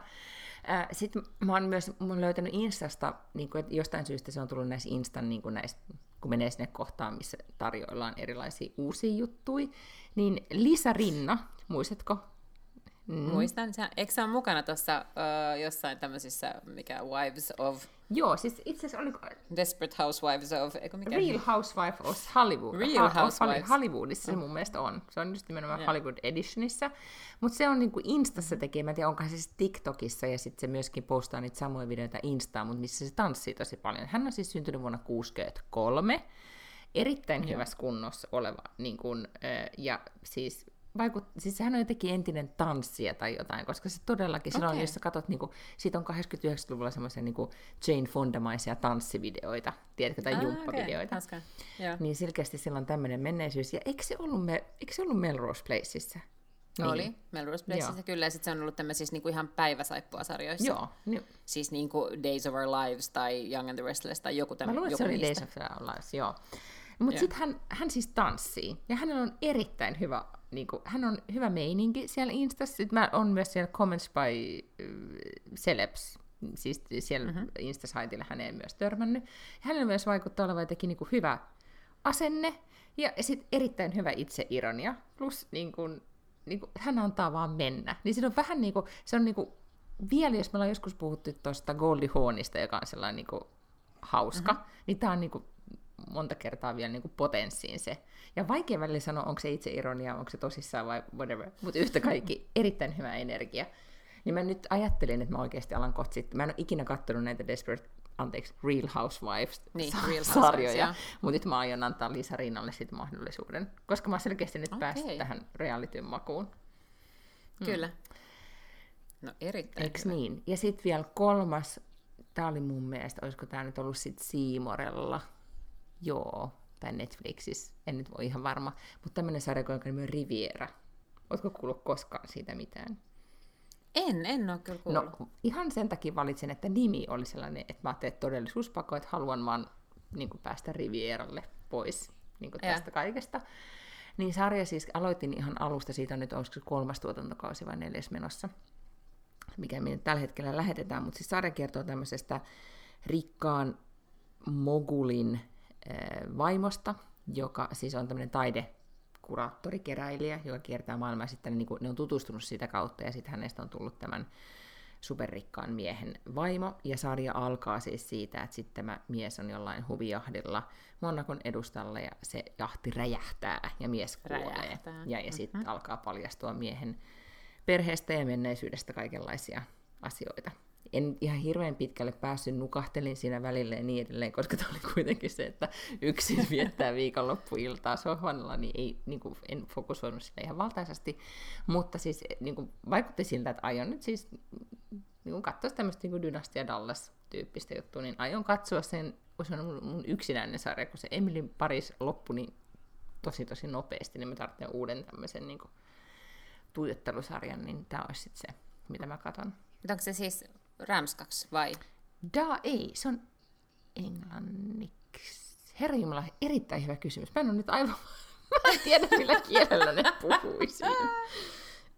Sitten mä oon myös oon löytänyt Instasta, niin kuin, että jostain syystä se on tullut näissä Instan, niin kuin näistä, kun menee sinne kohtaan, missä tarjoillaan erilaisia uusia juttuja, niin Lisa Rinna, muistatko? Mm. Muistan, sä, eikö sä ole mukana tuossa uh, jossain tämmöisissä, mikä Wives of... Joo, siis itse asiassa oli... Desperate Housewives of... Eikö mikä Real Housewife of Hollywood. Real ha- Housewives. Hollywoodissa se mun mielestä on. Se on just nimenomaan yeah. Hollywood Editionissa. Mutta se on niinku Instassa tekee, mä en tiedä, onko se siis TikTokissa, ja sitten se myöskin postaa niitä samoja videoita Instaan, mutta missä se tanssii tosi paljon. Hän on siis syntynyt vuonna 1963 erittäin hyvässä kunnossa oleva, niin kun, ja siis vaikut, siis hän on jotenkin entinen tanssija tai jotain, koska se todellakin, okay. silloin jos sä katsot, niin kuin, siitä on 89-luvulla semmoisia niin Jane Fondamaisia tanssivideoita, tiedätkö, tai ah, jumppavideoita. Okay. Niin selkeästi sillä on tämmöinen menneisyys. Ja eikö se ollut, me, eikö se ollut Melrose Placeissa? Niin. Oli, Melrose Placeissa kyllä, ja sitten se on ollut tämmöisissä niin kuin ihan päiväsaippua-sarjoissa. Joo. Niin. Siis niin kuin Days of Our Lives tai Young and the Restless tai joku tämmöinen. Mä luulen, että se oli Days of Our Lives, joo. Mutta sitten hän, hän siis tanssii, ja hänellä on erittäin hyvä, niin kuin, hän on hyvä meininki siellä Instassa. Sitten mä on myös siellä Comments by uh, Celebs Siis siellä mm-hmm. Instasaitilla hän ei myös törmännyt. Hänellä myös vaikuttaa olevan jotenkin niin kuin hyvä asenne ja sitten erittäin hyvä itseironia. Plus niin kuin, niin kuin, hän antaa vaan mennä. Niin siinä on vähän niin kuin, se on niin kuin, vielä jos me ollaan joskus puhuttu tuosta Goldie Hawnista, joka on sellainen niin kuin, hauska, mm-hmm. niin tämä on niin kuin, monta kertaa vielä niin kuin potenssiin se. Ja vaikea välillä sanoa, onko se itse ironia, onko se tosissaan vai whatever. Mutta yhtä kaikki erittäin hyvä energia. Niin mä nyt ajattelin, että mä oikeasti alan kohta sitten. Mä en ole ikinä katsonut näitä Desperate, anteeksi, Real Housewives Niin, Mutta nyt mä aion antaa Liisa Rinnalle sitten mahdollisuuden. Koska mä oon selkeästi nyt Okei. päässyt tähän realityn makuun. Kyllä. No erittäin hyvä. niin? Ja sitten vielä kolmas, tää oli mun mielestä, olisiko tää nyt ollut sit Siimorella, joo, tai Netflixissä, en nyt ole ihan varma, mutta tämmönen sarja, jonka nimi on Riviera. Ootko kuullut koskaan siitä mitään? En, en ole kyllä kuullut. No ihan sen takia valitsin, että nimi oli sellainen, että mä ajattelin, että todellisuuspako, että haluan vaan niin kuin, päästä Rivieralle pois niin kuin, tästä kaikesta. Niin sarja siis aloitin ihan alusta, siitä on nyt olisiko se kolmas tuotantokausi vai neljäs menossa, mikä me tällä hetkellä lähetetään, mutta siis sarja kertoo tämmöisestä rikkaan mogulin vaimosta, joka siis on tämmöinen taide kuraattorikeräilijä, joka kiertää maailmaa ja sitten niin ne on tutustunut sitä kautta ja sitten hänestä on tullut tämän superrikkaan miehen vaimo. Ja sarja alkaa siis siitä, että sitten tämä mies on jollain huvijahdilla Monakon edustalla ja se jahti räjähtää ja mies kuolee. Räjähtää. Ja, ja sitten alkaa paljastua miehen perheestä ja menneisyydestä kaikenlaisia asioita. En ihan hirveän pitkälle päässyt, nukahtelin siinä välillä ja niin edelleen, koska tämä oli kuitenkin se, että yksin viettää viikonloppuiltaa sohvalla, niin, ei, niin kuin, en fokusoinut sitä ihan valtaisesti. Mutta siis niin kuin, vaikutti siltä, että aion nyt siis niin kuin katsoa tämmöistä niin Dynastia Dallas-tyyppistä juttua, niin aion katsoa sen, kun se on mun, mun yksinäinen sarja, kun se Emilin Paris loppui niin tosi tosi nopeasti, niin mä tarvitsen uuden tämmöisen niin kuin, tuijottelusarjan, niin tämä olisi sitten se, mitä mä katon. Mutta onko se siis ranskaksi vai? Da ei, se on englanniksi. Herra Jumala, erittäin hyvä kysymys. Mä en ole nyt aivan... Mä en tiedä, millä kielellä ne puhuisi.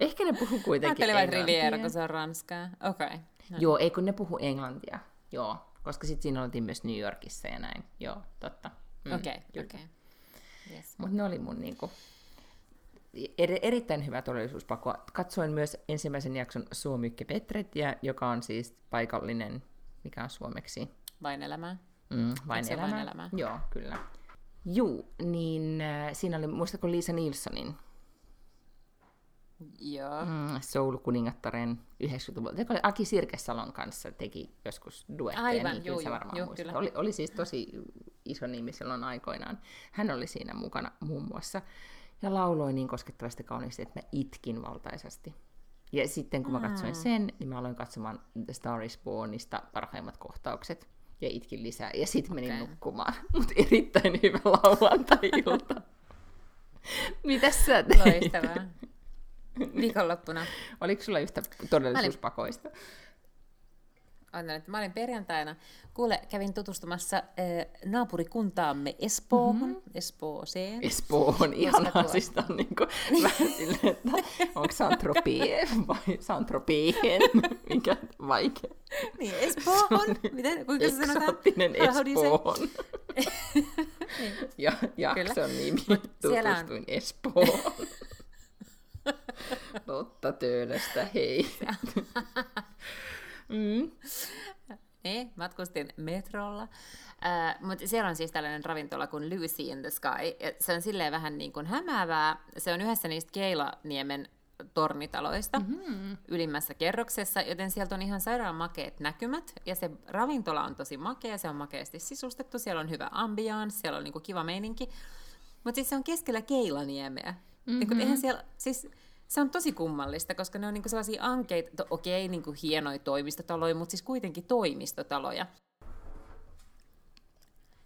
Ehkä ne puhuu kuitenkin Ajattelin. Riviera, kun se on ranskaa. Okei. Okay. No. Joo, ei kun ne puhu englantia. Joo, koska sitten siinä oltiin myös New Yorkissa ja näin. Joo, totta. Mm, Okei, kyllä. okei. Yes. Mutta ne oli mun niinku, eri, erittäin hyvä todellisuuspako. Katsoin myös ensimmäisen jakson Suomykke Petret, ja, joka on siis paikallinen, mikä on suomeksi? Vain elämää. Mm, vain, Eikö se elämä. Vain elämää? Joo, kyllä. Juu, niin äh, siinä oli, muistatko Liisa Nilssonin Joo. mm, Soul-kuningattaren 90-luvulta, joka oli Aki Sirkesalon kanssa, teki joskus duetteja, Aivan, niin juu, kyllä juu, varmaan muistat. kyllä. Oli, oli siis tosi iso nimi silloin aikoinaan. Hän oli siinä mukana muun muassa. Ja lauloi niin koskettavasti kauniisti, että mä itkin valtaisasti. Ja sitten kun mä katsoin sen, niin mä aloin katsomaan The Star is Bornista parhaimmat kohtaukset. Ja itkin lisää. Ja sitten menin Okei. nukkumaan. Mutta erittäin hyvä lauantai-ilta. Mitäs sä teit? Loistavaa. Viikonloppuna. Oliko sulla yhtä todellisuuspakoista? Otan, että mä olin perjantaina, kuule, kävin tutustumassa äh, naapurikuntaamme Espoohon, mm-hmm. Espooseen. Espoo on ihanaa, siis on niinku vähän silleen, että onko Saint-Tropez vai Saint-Tropeen, mikä vaikea. niin, Espoohon. Miten, kuinka se sanotaan? Eksoottinen say? Espoon. ja jakson nimi, siellä on- tutustuin Espoohon. Lotta Töölöstä, hei. mm. Niin, matkustin metrolla. Äh, mutta siellä on siis tällainen ravintola kuin Lucy in the Sky. Ja se on silleen vähän niin kuin hämäävää. Se on yhdessä niistä Keilaniemen tornitaloista mm-hmm. ylimmässä kerroksessa, joten sieltä on ihan sairaan makeet näkymät. Ja se ravintola on tosi makea, se on makeasti sisustettu, siellä on hyvä ambiance, siellä on niinku kiva meininki. Mutta siis se on keskellä Keilaniemeä. Mm-hmm. Niin eihän siellä, siis se on tosi kummallista, koska ne on niinku sellaisia ankeita, to, okei, niinku hienoja toimistotaloja, mutta siis kuitenkin toimistotaloja.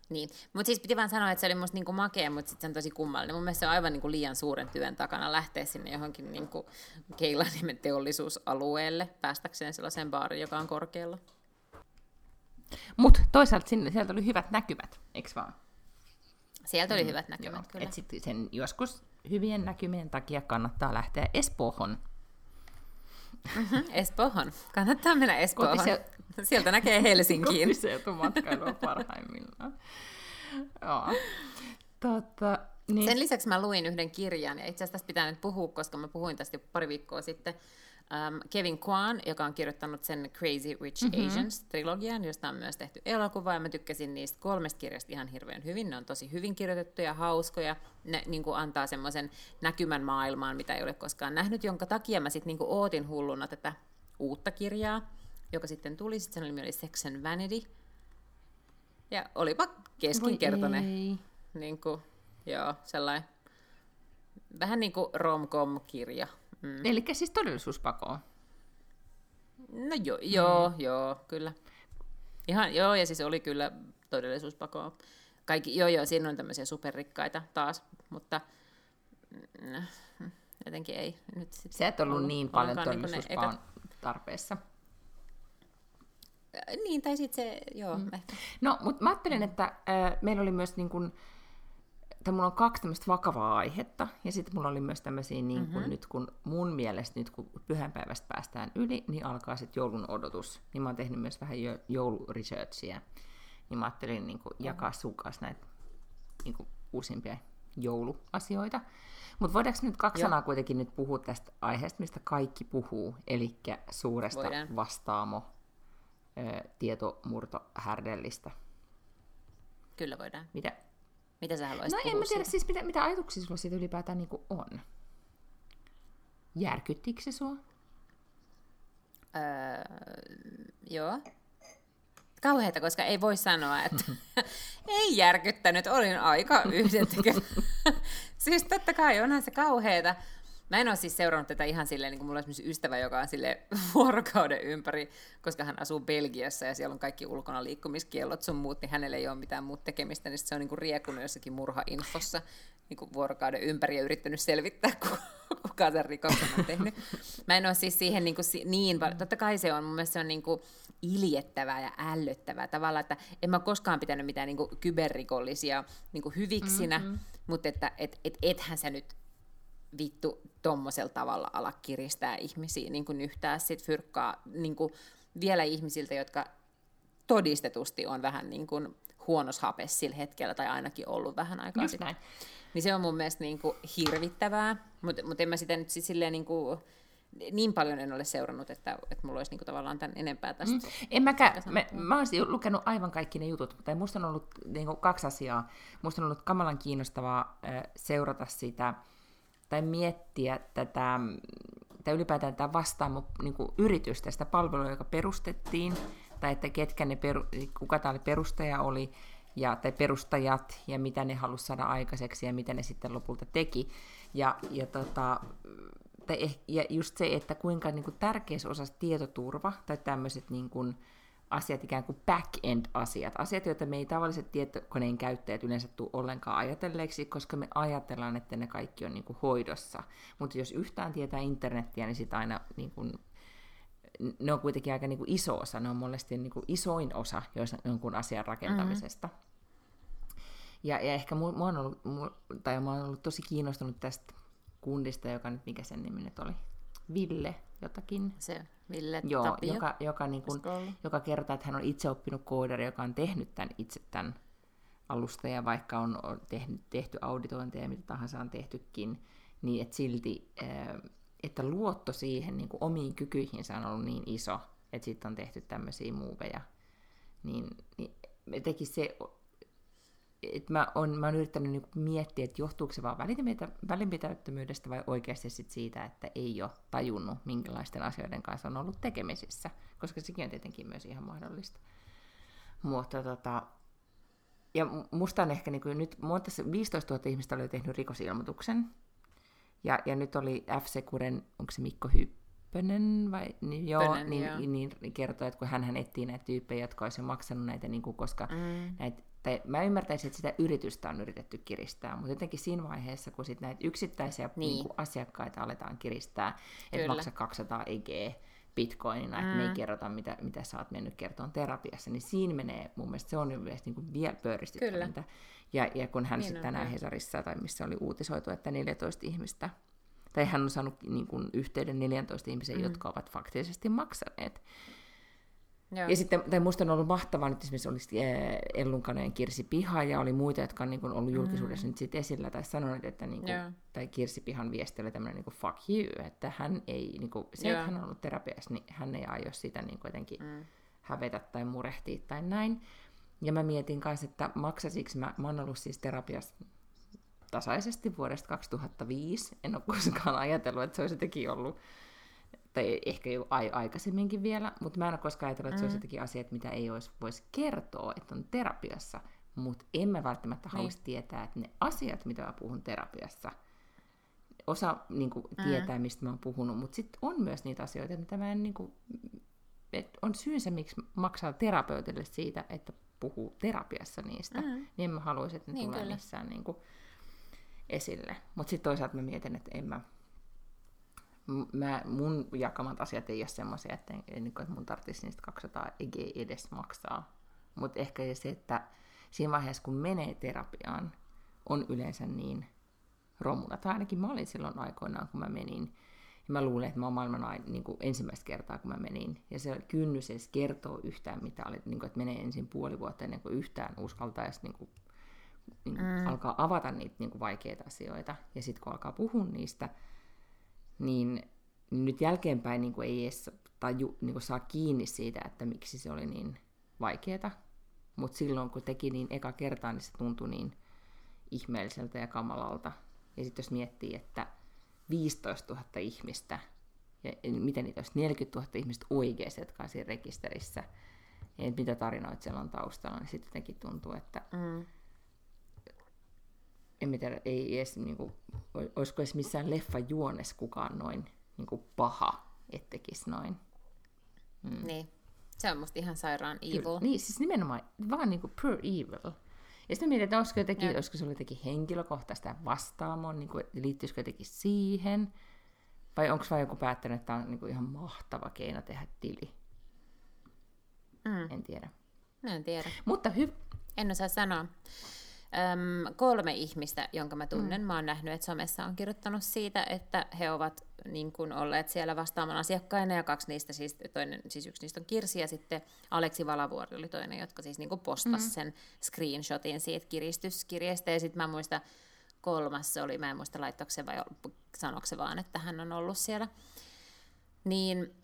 Niin, mutta siis piti vaan sanoa, että se oli musta niinku makea, mutta sitten se on tosi kummallinen. Mun mielestä se on aivan niinku liian suuren työn takana lähteä sinne johonkin niinku Keilaniemen teollisuusalueelle päästäkseen sellaiseen baariin, joka on korkealla. Mutta toisaalta sinne, sieltä oli hyvät näkymät, eikö vaan? Sieltä oli hyvät näkymät, Joo, kyllä. et sit sen joskus hyvien näkymien takia kannattaa lähteä Espoohon. Mm-hmm, Espoohon. Kannattaa mennä Espoohon. Kotiseu... Sieltä näkee Helsinkiin. Kotiseutumatkailua parhaimmillaan. Joo. Tota, niin. Sen lisäksi mä luin yhden kirjan, ja itse asiassa tästä pitää nyt puhua, koska mä puhuin tästä jo pari viikkoa sitten. Um, Kevin Kwan, joka on kirjoittanut sen Crazy Rich mm-hmm. Asians-trilogian, josta on myös tehty elokuva, ja mä tykkäsin niistä kolmesta kirjasta ihan hirveän hyvin. Ne on tosi hyvin kirjoitettuja, hauskoja, ne niin kuin antaa semmoisen näkymän maailmaan, mitä ei ole koskaan nähnyt, jonka takia mä sitten niin ootin hulluna tätä uutta kirjaa, joka sitten tuli, sitten sen nimi oli Sex and Vanity, ja olipa keskinkertainen. Niin kuin, joo, sellainen vähän niin kuin rom-com-kirja. Mm. Eli siis todellisuuspakoon. No jo, joo, mm. joo, kyllä. Ihan, joo, ja siis oli kyllä todellisuuspakoa. Kaikki, joo, joo, siinä on tämmöisiä superrikkaita taas, mutta mm, jotenkin ei nyt sit Se et ollut, ollut niin paljon niinku todellisuuspaon niin tarpeessa. Niin, tai sitten se, joo, mm. ehkä. No, mutta mä ajattelin, että äh, meillä oli myös niin kuin, että mulla on kaksi tämmöistä vakavaa aihetta, ja sitten mulla oli myös tämmöisiä, niin kun, mm-hmm. nyt kun mun mielestä nyt kun pyhänpäivästä päästään yli, niin alkaa sitten joulun odotus. Niin mä oon tehnyt myös vähän jo, jouluresearchia, niin mä ajattelin niin kuin, jakaa sun kanssa näitä niin kuin, uusimpia jouluasioita. Mutta voidaanko nyt kaksi Joo. sanaa kuitenkin nyt puhua tästä aiheesta, mistä kaikki puhuu, eli suuresta Voidaan. vastaamo tietomurtohärdellistä. Kyllä voidaan. Mitä, mitä sä haluaisit No en mä tiedä siis, mitä, mitä ajatuksia sulla siitä ylipäätään niin on. Järkyttikö se sua? Öö, joo. Kauheita, koska ei voi sanoa, että ei järkyttänyt, olin aika yhdentekevä. siis totta kai onhan se kauheita, Mä en ole siis seurannut tätä ihan silleen, niin kuin mulla on ystävä, joka on sille vuorokauden ympäri, koska hän asuu Belgiassa ja siellä on kaikki ulkona liikkumiskiellot sun muut, niin hänellä ei ole mitään muuta tekemistä, niin se on niin kuin riekunut jossakin murhainfossa niin kuin vuorokauden ympäri ja yrittänyt selvittää, kuka sen rikoksen on tehnyt. Mä en ole siis siihen niin, kuin, niin totta kai se on, mun mielestä se on niin kuin iljettävää ja ällöttävää tavalla, että en mä koskaan pitänyt mitään niin kuin kyberrikollisia niin kuin hyviksinä, mm-hmm. mutta että et, et, ethän sä nyt vittu tommosella tavalla ala kiristää ihmisiä, niin kuin yhtään sit fyrkkaa niin kuin vielä ihmisiltä, jotka todistetusti on vähän niin kuin huonos hapes sillä hetkellä, tai ainakin ollut vähän aikaa Just sitten. Näin. Niin se on mun mielestä niin kuin hirvittävää, mutta mut en mä sitä nyt siis silleen niin kuin, niin paljon en ole seurannut, että, että mulla olisi niin kuin tavallaan tämän enempää tästä. Mm. En mäkään. Mä, mä olisin lukenut aivan kaikki ne jutut, mutta musta on ollut niin kuin kaksi asiaa. Musta on ollut kamalan kiinnostavaa äh, seurata sitä, tai miettiä tätä, tai ylipäätään tätä vastaamo niin kuin yritystä, sitä palvelua, joka perustettiin, tai että ketkä ne peru, kuka tämä perustaja oli, ja, tai perustajat, ja mitä ne halusi saada aikaiseksi, ja mitä ne sitten lopulta teki. Ja, ja, tota, tai, eh, ja just se, että kuinka niin kuin tärkeässä osassa tietoturva, tai tämmöiset niin kuin, asiat, ikään kuin back-end-asiat, asiat, joita me ei tavalliset tietokoneen käyttäjät yleensä tule ollenkaan ajatelleeksi, koska me ajatellaan, että ne kaikki on niin kuin hoidossa. Mutta jos yhtään tietää internettiä, niin sitä aina niin kuin, ne on kuitenkin aika niin kuin iso osa, ne on monesti niin kuin isoin osa jonkun asian rakentamisesta. Mm-hmm. Ja, ja ehkä mua, mua on ollut, mua, tai mä oon ollut tosi kiinnostunut tästä kundista, joka nyt, mikä sen nimi nyt oli, Ville jotakin. Se Ville Joo, Tapio. joka, joka, niin kuin, joka kertoo, että hän on itse oppinut koodari, joka on tehnyt tämän itse tämän alusta, ja vaikka on tehnyt, tehty auditointeja ja mitä tahansa on tehtykin, niin että silti, että luotto siihen niin kuin omiin kykyihinsä on ollut niin iso, että sitten on tehty tämmöisiä muuveja, niin, niin teki se et mä, oon, mä oon yrittänyt niinku miettiä, että johtuuko se vaan välinpitäyttömyydestä vai oikeasti sit siitä, että ei ole tajunnut, minkälaisten asioiden kanssa on ollut tekemisissä, koska sekin on tietenkin myös ihan mahdollista. Mutta tota, ja musta on ehkä niinku nyt, monta 15 000 ihmistä oli tehnyt rikosilmoituksen, ja, ja nyt oli FC Kuren, onko se Mikko Hyppönen vai, niin, joo, Pönen, niin, joo. niin, niin kertoi, että kun hän etsii näitä tyyppejä, jotka olisivat maksanut näitä, niin kuin, koska mm. näitä tai mä ymmärtäisin, että sitä yritystä on yritetty kiristää, mutta jotenkin siinä vaiheessa, kun sit näitä yksittäisiä niin. Niin asiakkaita aletaan kiristää, että maksa 200 EG bitcoinina, että mm. me ei mm. kerrota, mitä, mitä sä oot mennyt kertoon terapiassa, niin siinä menee, mun mielestä se on jo niin kuin vielä pöyristyttävintä. Ja, ja kun hän niin sitten tänään Hesarissa, tai missä oli uutisoitu, että 14 ihmistä, tai hän on saanut niin kuin, yhteyden 14 ihmisen, mm. jotka ovat faktisesti maksaneet. Joo. Ja sitten, tai musta on ollut mahtavaa, nyt esimerkiksi olisi eh, Ellunkanojen Kirsi Piha, ja oli muita, jotka on niin kuin, ollut julkisuudessa mm. nyt sit esillä, tai sanoneet, että niin kuin, tai Kirsi Pihan viesti oli tämmöinen niin kuin, fuck you, että hän ei, niin kuin, se, että hän on ollut terapiassa, niin hän ei aio sitä niin kuin, jotenkin mm. hävetä tai murehtia tai näin. Ja mä mietin kanssa, että maksasiko mä, mä oon ollut siis terapiassa tasaisesti vuodesta 2005, en ole koskaan ajatellut, että se olisi jotenkin ollut tai ehkä jo ai- aikaisemminkin vielä, mutta mä en ole koskaan ajatellut, että se olisi mm. jotenkin asiat, mitä ei olisi, voisi kertoa, että on terapiassa, mutta en mä välttämättä niin. halua tietää, että ne asiat, mitä mä puhun terapiassa, osa niin kuin, mm. tietää, mistä mä oon puhunut, mutta sitten on myös niitä asioita, mitä mä en, niin kuin, että on syynsä, miksi maksaa terapeutille siitä, että puhuu terapiassa niistä, mm. niin en mä haluaisi, että ne niin tulee kyllä. missään niin kuin, esille. Mutta sitten toisaalta mä mietin, että en mä, mä, mun jakamat asiat ei ole semmoisia, että, että mun tarvitsisi niistä 200 EG edes maksaa. Mutta ehkä se, että siinä vaiheessa kun menee terapiaan, on yleensä niin romuna. Tai ainakin mä olin silloin aikoinaan, kun mä menin. Ja mä luulen, että mä oon maailman niin kuin ensimmäistä kertaa, kun mä menin. Ja se kynnys edes kertoo yhtään, mitä oli, niin kuin, että menee ensin puoli vuotta ennen kuin yhtään uskaltaisi niin kuin, niin kuin, mm. alkaa avata niitä niin kuin vaikeita asioita. Ja sitten kun alkaa puhua niistä, niin nyt jälkeenpäin niin kuin ei edes taju, niin kuin saa kiinni siitä, että miksi se oli niin vaikeaa. Mutta silloin, kun teki niin eka kertaa, niin se tuntui niin ihmeelliseltä ja kamalalta. Ja sitten jos miettii, että 15 000 ihmistä, ja miten niitä olisi 40 000 ihmistä oikeasti, jotka on siinä rekisterissä, ja mitä tarinoita siellä on taustalla, niin sitten jotenkin tuntuu, että mm en tiedä, ei edes, niin kuin, olisiko edes missään leffa juones kukaan noin niin kuin paha, et tekisi noin. Mm. Niin. Se on musta ihan sairaan evil. Kyllä. Niin, siis nimenomaan vaan niin kuin pure evil. Ja sitten mietin, että olisiko, jotenkin, olisiko se jotenkin henkilökohtaista vastaamoon, niin kuin, liittyisikö jotenkin siihen, vai onko vain joku päättänyt, että tämä on niin kuin ihan mahtava keino tehdä tili? Mm. En tiedä. En tiedä. Mutta hy- En osaa sanoa. Öm, kolme ihmistä, jonka mä tunnen, mm. mä oon nähnyt, että somessa on kirjoittanut siitä, että he ovat niin kun, olleet siellä vastaaman asiakkaina, ja kaksi niistä, siis, toinen, siis yksi niistä on Kirsi, ja sitten Aleksi Valavuori oli toinen, jotka siis niin postasi mm. sen screenshotin siitä kiristyskirjeestä, ja sitten mä muistan, kolmas se oli, mä en muista laittoiko se vai sanoiko se vaan, että hän on ollut siellä. Niin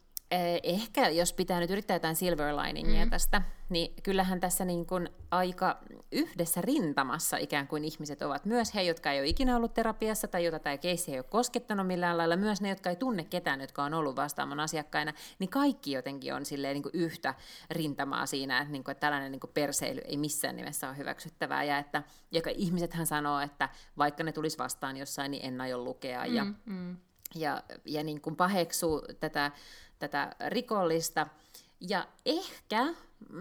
ehkä jos pitää nyt yrittää jotain silver liningia mm. tästä, niin kyllähän tässä niin kuin aika yhdessä rintamassa ikään kuin ihmiset ovat. Myös he, jotka ei ole ikinä ollut terapiassa tai jota tämä keissi ei ole koskettanut millään lailla, myös ne, jotka ei tunne ketään, jotka on ollut vastaaman asiakkaina, niin kaikki jotenkin on silleen niin kuin yhtä rintamaa siinä, että, niin kuin, että tällainen niin kuin perseily ei missään nimessä ole hyväksyttävää. Ja että joka ihmisethän sanoo, että vaikka ne tulisi vastaan jossain, niin en aio lukea. Ja, mm, mm. ja, ja niin kuin paheksuu tätä tätä rikollista. Ja ehkä,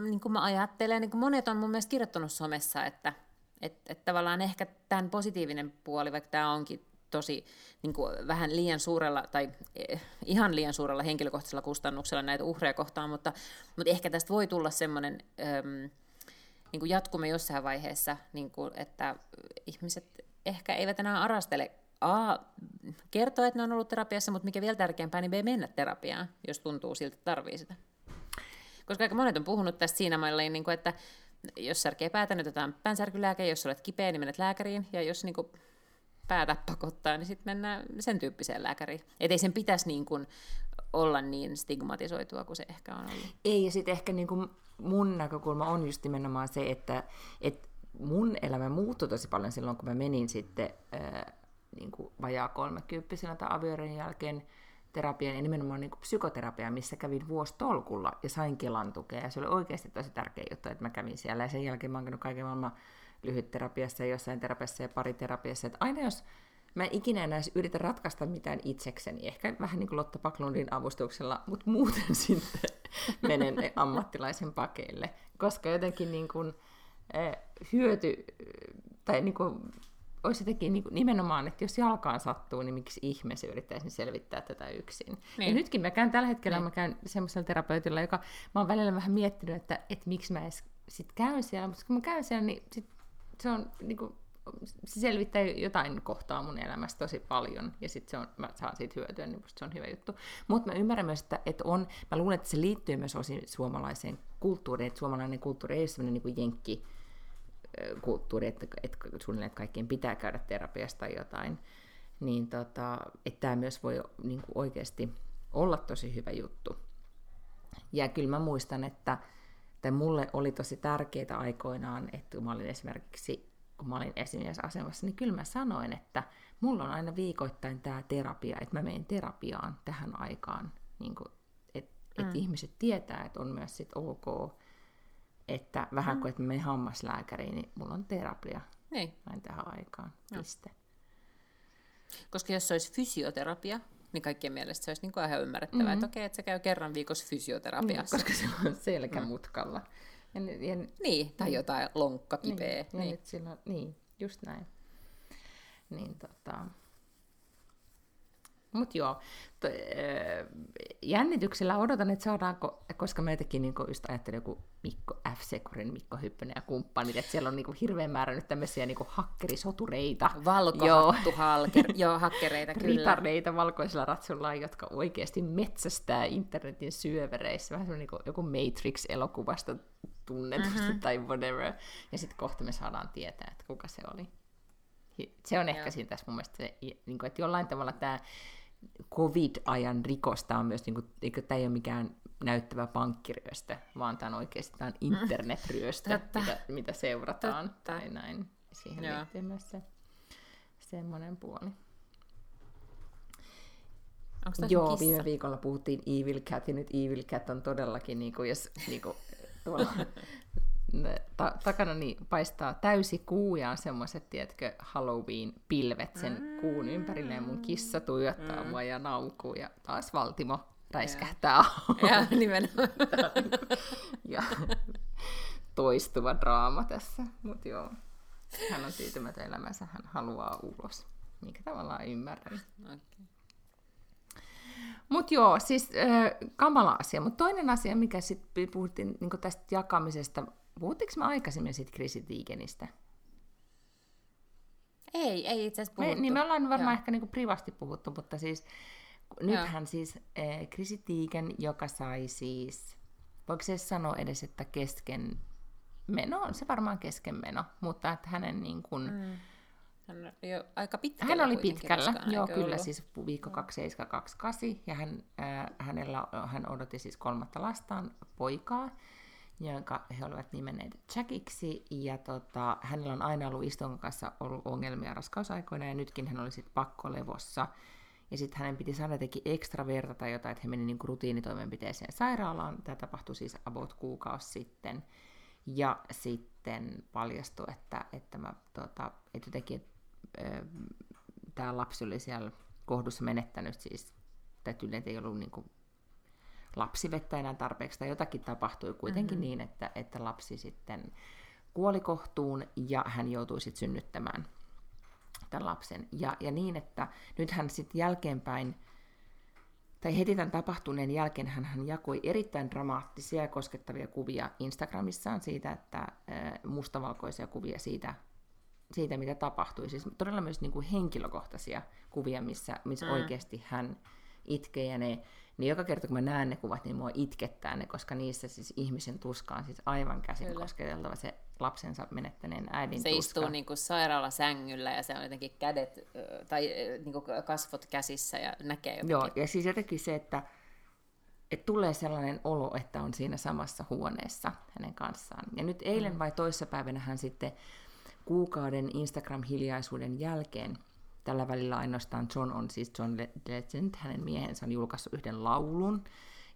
niin kuin mä ajattelen, niin kuin monet on mun mielestä kirjoittanut somessa, että että et tavallaan ehkä tämän positiivinen puoli, vaikka tämä onkin tosi niin kuin vähän liian suurella tai eh, ihan liian suurella henkilökohtaisella kustannuksella näitä uhreja kohtaan, mutta, mutta ehkä tästä voi tulla semmoinen niin kuin jatkume jossain vaiheessa, niin kuin, että ihmiset ehkä eivät enää arastele A, kertoa, että ne on ollut terapiassa, mutta mikä vielä tärkeämpää, niin B, mennä terapiaan, jos tuntuu siltä, että tarvii sitä. Koska aika monet on puhunut tästä siinä malliin, niin kuin, että jos särkee päätä, niin otetaan päänsärkylääke, jos olet kipeä, niin menet lääkäriin, ja jos niin kuin, päätä pakottaa, niin sitten mennään sen tyyppiseen lääkäriin. Että ei sen pitäisi niin kuin, olla niin stigmatisoitua kuin se ehkä on ollut. Ei, ja sitten ehkä niin kuin mun näkökulma on just nimenomaan se, että, että mun elämä muuttui tosi paljon silloin, kun mä menin sitten äh, niin kuin vajaa kolmekymppisenä tai avioeron jälkeen terapian ja nimenomaan niin psykoterapia, missä kävin vuostolkulla ja sain Kelan tukea. Ja se oli oikeasti tosi tärkeä juttu, että mä kävin siellä. Ja sen jälkeen mä oon käynyt kaiken maailman lyhytterapiassa ja jossain terapiassa ja pariterapiassa. Että aina jos mä en ikinä enää yritä ratkaista mitään itsekseni, ehkä vähän niin kuin Lotta Paklundin avustuksella, mutta muuten sitten menen ammattilaisen pakeille, koska jotenkin niin kuin, eh, hyöty tai niin kuin olisi jotenkin niin kuin nimenomaan, että jos jalkaan sattuu, niin miksi ihmeessä yrittäisin selvittää tätä yksin. Niin. Ja nytkin mä käyn tällä hetkellä, niin. mä käyn semmoisella terapeutilla, joka mä oon välillä vähän miettinyt, että, että miksi mä edes sit käyn siellä, mutta kun mä käyn siellä, niin sit se on niin kuin, se selvittää jotain kohtaa mun elämästä tosi paljon, ja sitten se on, mä saan siitä hyötyä, niin se on hyvä juttu. Mutta mä ymmärrän myös, että, että on, mä luulen, että se liittyy myös osin suomalaiseen kulttuuriin, että suomalainen kulttuuri ei ole sellainen niin kuin jenkki, kulttuuri, että, että suunnilleen että kaikkien pitää käydä terapiasta tai jotain, niin tota, että tämä myös voi niin kuin oikeasti olla tosi hyvä juttu. Ja kyllä mä muistan, että tai mulle oli tosi tärkeää aikoinaan, että kun mä olin esimerkiksi, kun mä olin asemassa, niin kyllä mä sanoin, että mulla on aina viikoittain tämä terapia, että mä menen terapiaan tähän aikaan, niin kuin, että mm. et ihmiset tietää, että on myös sit ok, että vähän mm. kuin, että mä menen hammaslääkäriin, niin mulla on terapia niin. vain tähän aikaan, piste. No. Koska jos se olisi fysioterapia, niin kaikkien mielestä se olisi niin kuin ihan ymmärrettävää, mm-hmm. että okei, että se käy kerran viikossa fysioterapiassa. Niin, koska se on selkämutkalla. Mm. Ja, ja, niin, tai niin. jotain lonkkakipeä. Niin, ja niin. Nyt sillä, niin, just näin. Niin tota... Mutta joo, to, äh, jännityksellä odotan, että saadaanko, koska meitäkin niin just ajattelin joku Mikko F. Sekurin, Mikko Hyppönen ja kumppanit, että siellä on niin hirveän määrä nyt tämmöisiä niin hakkerisotureita. Valkohattu halker, joo, hakkereita kyllä. Ritareita valkoisilla ratsulla, jotka oikeasti metsästää internetin syövereissä, vähän semmoinen niin joku Matrix-elokuvasta tunnetusti mm-hmm. tai whatever. Ja sitten kohta me saadaan tietää, että kuka se oli. Se on ehkä siinä tässä mun mielestä se, niin kuin, että jollain tavalla tämä covid-ajan rikosta on myös, niin kuin, eikö tämä ei ole mikään näyttävä pankkiryöstö, vaan tämä on oikeasti tämä on internetryöstö, mitä, mitä seurataan. Totta. Tai näin. Siihen Joo. liittyy myös se semmoinen puoli. Joo, kissa? viime viikolla puhuttiin Evil Cat, ja nyt Evil Cat on todellakin, niin kuin, jos niin kuin, tuolla ta- takana niin paistaa täysi kuu ja on semmoiset, tiedätkö, Halloween-pilvet sen mm. kuun ympärille ja mun kissa tuijottaa mm. mua ja naukuu ja taas Valtimo räiskähtää Ja, nimenomaan. ja toistuva draama tässä, mutta joo. Hän on tyytymätön elämänsä, hän haluaa ulos, mikä tavallaan ymmärrän. Okay. Mutta joo, siis äh, kamala asia. Mutta toinen asia, mikä sitten puhuttiin niin tästä jakamisesta, puhuttiinko me aikaisemmin siitä Chrissy Teigenistä? Ei, ei itse asiassa puhuttu. Me, niin me ollaan varmaan joo. ehkä niin privasti puhuttu, mutta siis nythän siis äh, Chrissy Teigen, joka sai siis, voiko se sanoa edes, että kesken meno, se varmaan kesken meno, mutta että hänen niin kuin, mm hän oli jo aika pitkällä Hän oli pitkällä, joo kyllä, ollut? siis viikko 2728, ja hän, äh, hänellä, hän odotti siis kolmatta lastaan, poikaa, jonka he olivat nimenneet Jackiksi, ja tota, hänellä on aina ollut iston kanssa ollut ongelmia raskausaikoina, ja nytkin hän oli sitten pakkolevossa, ja sitten hänen piti saada jotenkin ekstra verta tai jotain, että he meni niinku rutiinitoimenpiteeseen sairaalaan, tämä tapahtui siis about kuukausi sitten, ja sitten paljastui, että, että, mä, tota, että jotenkin, tämä lapsi oli siellä kohdussa menettänyt siis, tai ei ollut niin kuin lapsivettä enää tarpeeksi, tai jotakin tapahtui kuitenkin mm-hmm. niin, että, että lapsi sitten kuoli kohtuun, ja hän joutui sitten synnyttämään tämän lapsen. Ja, ja niin, että nyt hän sitten jälkeenpäin, tai heti tämän tapahtuneen jälkeen hän, hän jakoi erittäin dramaattisia ja koskettavia kuvia Instagramissaan siitä, että mustavalkoisia kuvia siitä, siitä, mitä tapahtui. Siis todella myös niin kuin henkilökohtaisia kuvia, missä, missä mm. oikeasti hän itkee ja ne, niin joka kerta kun mä näen ne kuvat, niin mua itkettää ne, koska niissä siis ihmisen tuska on siis aivan käsin Kyllä. kosketeltava se lapsensa menettäneen äidin Se tuska. istuu niin kuin sairaalasängyllä ja se on jotenkin kädet tai niin kuin kasvot käsissä ja näkee jotenkin. Joo, ja siis jotenkin se, että, että tulee sellainen olo, että on siinä samassa huoneessa hänen kanssaan. Ja nyt eilen mm. vai toissapäivänä hän sitten kuukauden Instagram-hiljaisuuden jälkeen, tällä välillä ainoastaan John on siis John Legend, hänen miehensä on julkaissut yhden laulun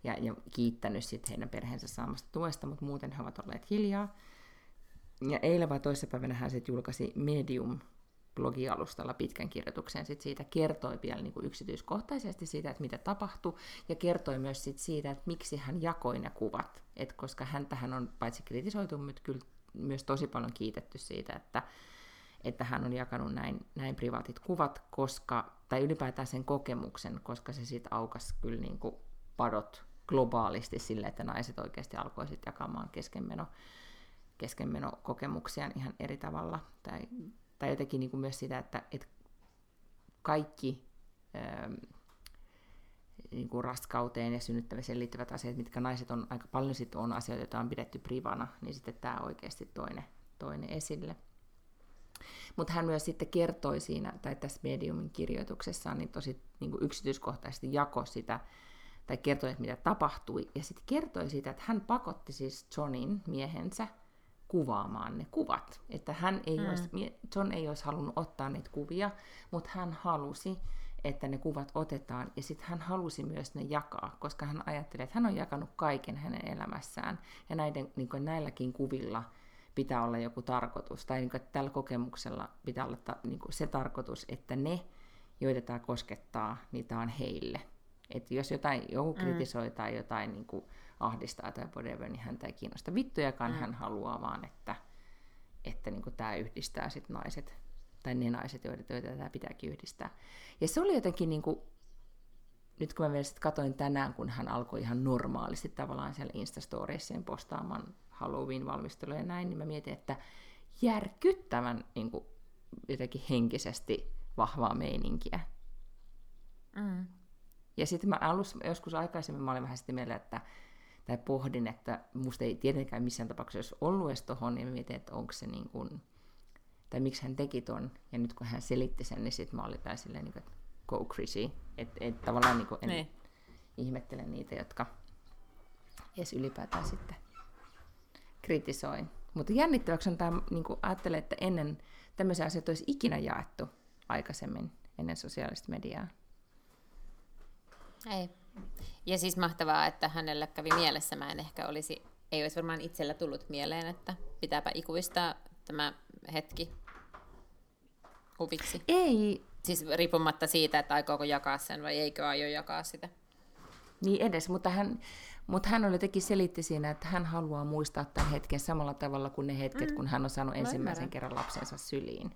ja, ja kiittänyt sitten heidän perheensä saamasta tuesta, mutta muuten he ovat olleet hiljaa. Ja eilen vai toissapäivänä hän sitten julkaisi Medium blogialustalla pitkän kirjoituksen sit siitä, kertoi vielä niin kuin yksityiskohtaisesti siitä, että mitä tapahtui, ja kertoi myös sit siitä, että miksi hän jakoi ne kuvat, Et koska häntähän on paitsi kritisoitu, mutta kyllä myös tosi paljon kiitetty siitä, että, että hän on jakanut näin, näin privaatit kuvat, koska, tai ylipäätään sen kokemuksen, koska se sitten aukas kyllä niin kuin padot globaalisti sille, että naiset oikeasti alkoi sitten jakamaan keskenmeno, keskenmenokokemuksiaan ihan eri tavalla, tai tai jotenkin niin kuin myös sitä, että, että kaikki ähm, niin kuin raskauteen ja synnyttämiseen liittyvät asiat, mitkä naiset on aika paljon sit on asioita, joita on pidetty privana, niin sitten tämä oikeasti toinen, toinen esille. Mutta hän myös sitten kertoi siinä, tai tässä mediumin kirjoituksessaan, niin tosi niin kuin yksityiskohtaisesti jako sitä, tai kertoi, että mitä tapahtui, ja sitten kertoi siitä, että hän pakotti siis Johnin miehensä kuvaamaan ne kuvat. Että hän ei mm. olisi, John ei olisi halunnut ottaa niitä kuvia, mutta hän halusi, että ne kuvat otetaan, ja sitten hän halusi myös ne jakaa, koska hän ajatteli, että hän on jakanut kaiken hänen elämässään, ja näiden, niin näilläkin kuvilla pitää olla joku tarkoitus, tai niin kuin, että tällä kokemuksella pitää olla ta, niin kuin se tarkoitus, että ne, joita tämä koskettaa, niin tämä on heille. Että jos jotain, joku mm. kritisoi tai jotain niin kuin ahdistaa tai whatever, niin häntä ei kiinnosta vittujakaan, mm. hän haluaa vaan, että, että niin kuin tämä yhdistää sit naiset, tai ne naiset, joita, joita tämä pitääkin yhdistää. Ja se oli jotenkin, niin kuin, nyt kun mä vielä sit katoin tänään, kun hän alkoi ihan normaalisti tavallaan siellä Instastoriessien postaamaan Halloween-valmisteluja ja näin, niin mä mietin, että järkyttävän niin kuin, jotenkin henkisesti vahvaa meininkiä. Mm. Ja sitten mä alus, joskus aikaisemmin mä olin vähän sitä mieltä, että tai pohdin, että musta ei tietenkään missään tapauksessa olisi ollut edes tohon, niin mä mietin, että onko se niin kuin, tai miksi hän teki ton. Ja nyt kun hän selitti sen, niin sitten mä olin tai silleen, niin kuin, että go crazy. Että et tavallaan niin kuin en niin. ihmettele niitä, jotka edes ylipäätään sitten kritisoi. Mutta jännittäväksi on tämä, niin kuin ajattelen, että ennen tämmöisiä asioita olisi ikinä jaettu aikaisemmin ennen sosiaalista mediaa. Ei. Ja siis mahtavaa, että hänellä kävi mielessä. Mä en ehkä olisi, ei olisi varmaan itsellä tullut mieleen, että pitääpä ikuistaa tämä hetki huviksi. Ei. Siis riippumatta siitä, että aikooko jakaa sen vai eikö aio jakaa sitä. Niin edes, mutta hän, mutta hän oli jotenkin selitti siinä, että hän haluaa muistaa tämän hetken samalla tavalla kuin ne hetket, mm. kun hän on saanut ensimmäisen kerran lapsensa syliin.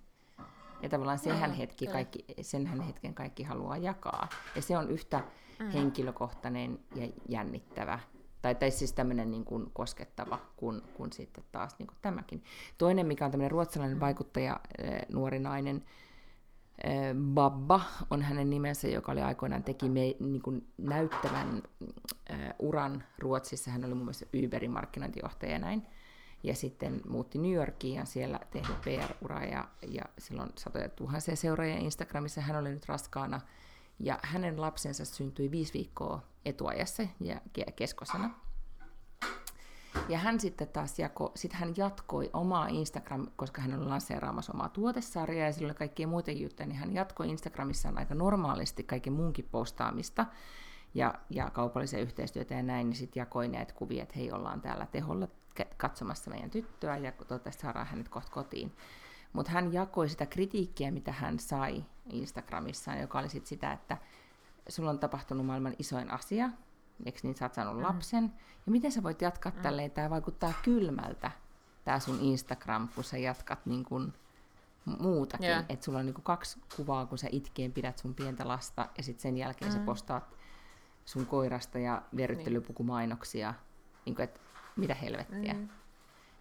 Ja tavallaan sehän no, hetki, kaikki, senhän hetken kaikki haluaa jakaa. Ja se on yhtä mm. henkilökohtainen ja jännittävä, tai, tai siis tämmöinen niin kuin koskettava kuin, kuin sitten taas niin kuin tämäkin. Toinen, mikä on tämmöinen ruotsalainen mm. vaikuttaja, nuori nainen, Babba on hänen nimensä, joka oli aikoinaan teki me, niin kuin näyttävän äh, uran Ruotsissa. Hän oli muun muassa Uberin markkinointijohtaja ja näin. Ja sitten muutti New Yorkiin ja siellä tehnyt PR-uraa ja, ja silloin satoja tuhansia seuraajia Instagramissa. Hän oli nyt raskaana ja hänen lapsensa syntyi viisi viikkoa etuajassa ja keskosana. Ja hän sitten taas jako, sit hän jatkoi omaa Instagram, koska hän oli lanseeraamassa omaa tuotesarjaa ja sillä oli kaikkia muita juttuja, niin hän jatkoi Instagramissaan aika normaalisti kaiken muunkin postaamista ja, ja kaupallisia yhteistyötä ja näin, niin sitten jakoi näitä kuvia, että hei, ollaan täällä teholla katsomassa meidän tyttöä ja toivottavasti saadaan hänet kohta kotiin. Mutta hän jakoi sitä kritiikkiä, mitä hän sai Instagramissaan, joka oli sit sitä, että sulla on tapahtunut maailman isoin asia, eikö niin, sä oot saanut mm. lapsen, ja miten sä voit jatkaa mm. tälleen, tämä vaikuttaa kylmältä, tämä sun Instagram, kun sä jatkat niin kun muutakin, yeah. että sulla on niin kaksi kuvaa, kun sä itkeen pidät sun pientä lasta, ja sitten sen jälkeen mm. sä postaat sun koirasta ja verryttelypukumainoksia, niin kuin, että mitä helvettiä. Mm.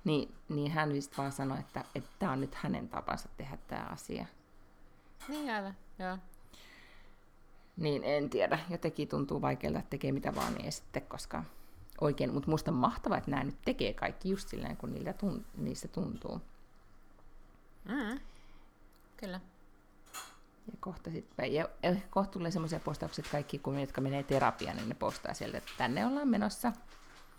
Niin, niin hän just vaan sanoi, että tämä on nyt hänen tapansa tehdä tämä asia. Niin aivan, joo. Niin en tiedä, jotenkin tuntuu vaikealta, että tekee mitä vaan niin sitten, koska oikein, mutta musta on mahtavaa, että nämä nyt tekee kaikki just silleen, kun niiltä tun, niistä tuntuu. Mm. Kyllä. Ja kohta, sit, ja, ja kohta tulee semmoisia postauksia, että kaikki, kun jotka menee terapiaan, niin ne postaa sieltä, että tänne ollaan menossa.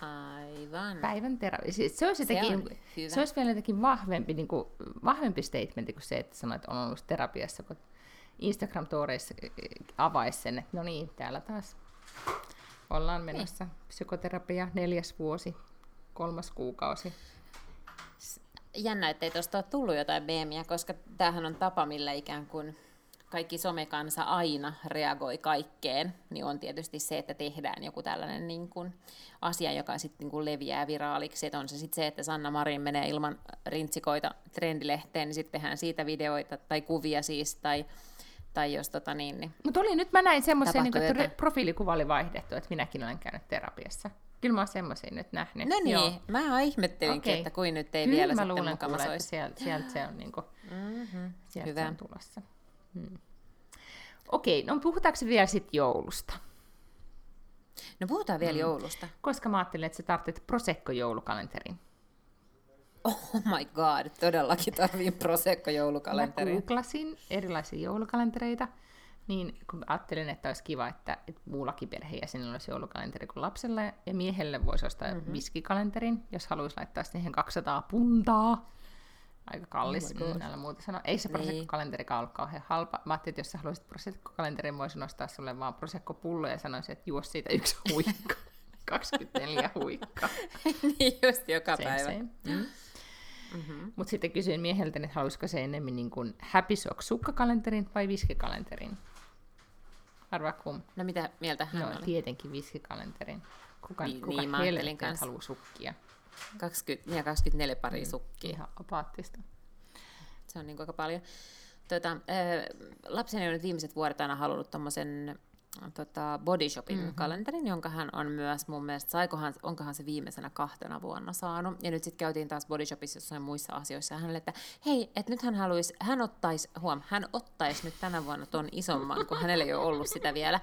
Aivan. Päivän terapia. Siis se, olisi jotenkin, se, on hyvä. se olisi vielä jotenkin vahvempi, niin kuin, vahvempi statement kuin se, että sanoit, että on ollut terapiassa, kun Instagram-tooreissa avaisi sen, että no niin, täällä taas ollaan menossa. Niin. Psykoterapia, neljäs vuosi, kolmas kuukausi. Jännä, ettei tuosta ole tullut jotain meemiä, koska tämähän on tapa, millä ikään kuin kaikki somekansa aina reagoi kaikkeen, niin on tietysti se, että tehdään joku tällainen niin kuin asia, joka sitten niin kuin leviää viraaliksi. Että on se sitten se, että Sanna Marin menee ilman rintsikoita trendilehteen, niin sitten tehdään siitä videoita tai kuvia siis, tai tai jos tota niin... niin Mutta oli nyt, mä näin semmoisen, niin että profiilikuva oli vaihdettu, että minäkin olen käynyt terapiassa. Kyllä mä oon semmoisia nyt nähnyt. No niin, Joo. mä ihmettelinkin, Okei. että kuin nyt ei Kyllä vielä mä sitten luulen kuule, että sieltä, sieltä se on, niinku, Mm-hmm. sieltä Hyvä. se on tulossa. Hmm. Okei, no puhutaanko vielä sitten joulusta? No puhutaan vielä joulusta. Koska mä ajattelin, että sä tarvitset Prosecco-joulukalenterin. Oh my god, todellakin tarvii Mä Prosecco-joulukalenteri. googlasin erilaisia joulukalentereita, niin kun mä ajattelin, että olisi kiva, että, että muullakin perheenjäsenillä olisi joulukalenteri kuin lapsella, ja miehelle voisi ostaa Mhm. mm-hmm. viskikalenterin, jos haluaisi laittaa siihen 200 puntaa. Aika kallis, Oh näillä muuta sanoa. Ei se Niin. Prosecco-kalenterikaan ollut kauhean halpa. Mä ajattelin, että jos sä haluaisit Prosecco-kalenterin, voisin ostaa sulle vaan Prosecco-pullo ja sanoisin, että juo siitä yksi huikka. 24 huikkaa. niin just joka Same, päivä. same. Mm. Mm-hmm. Mutta sitten kysyin mieheltä, että halusiko se enemmän niin kuin Happy Sock sukkakalenterin vai viskikalenterin. Arvaa kum. No mitä mieltä hän No oli? tietenkin viskikalenterin. Kuka, Niin, kuka niin, kans. haluaa sukkia? 20 ja 24 pari sukkia. Ihan apaattista. Se on niin aika paljon. Tota, lapseni on nyt viimeiset vuodet aina halunnut tommosen tota, Body Shopin mm-hmm. kalenterin, jonka hän on myös mun mielestä, saikohan, onkohan se viimeisenä kahtena vuonna saanut. Ja nyt sitten käytiin taas Body Shopissa jossain muissa asioissa hänelle, että hei, että nyt hän haluaisi, hän ottaisi, huom, hän ottaisi nyt tänä vuonna ton isomman, kun hänellä ei ole ollut sitä vielä.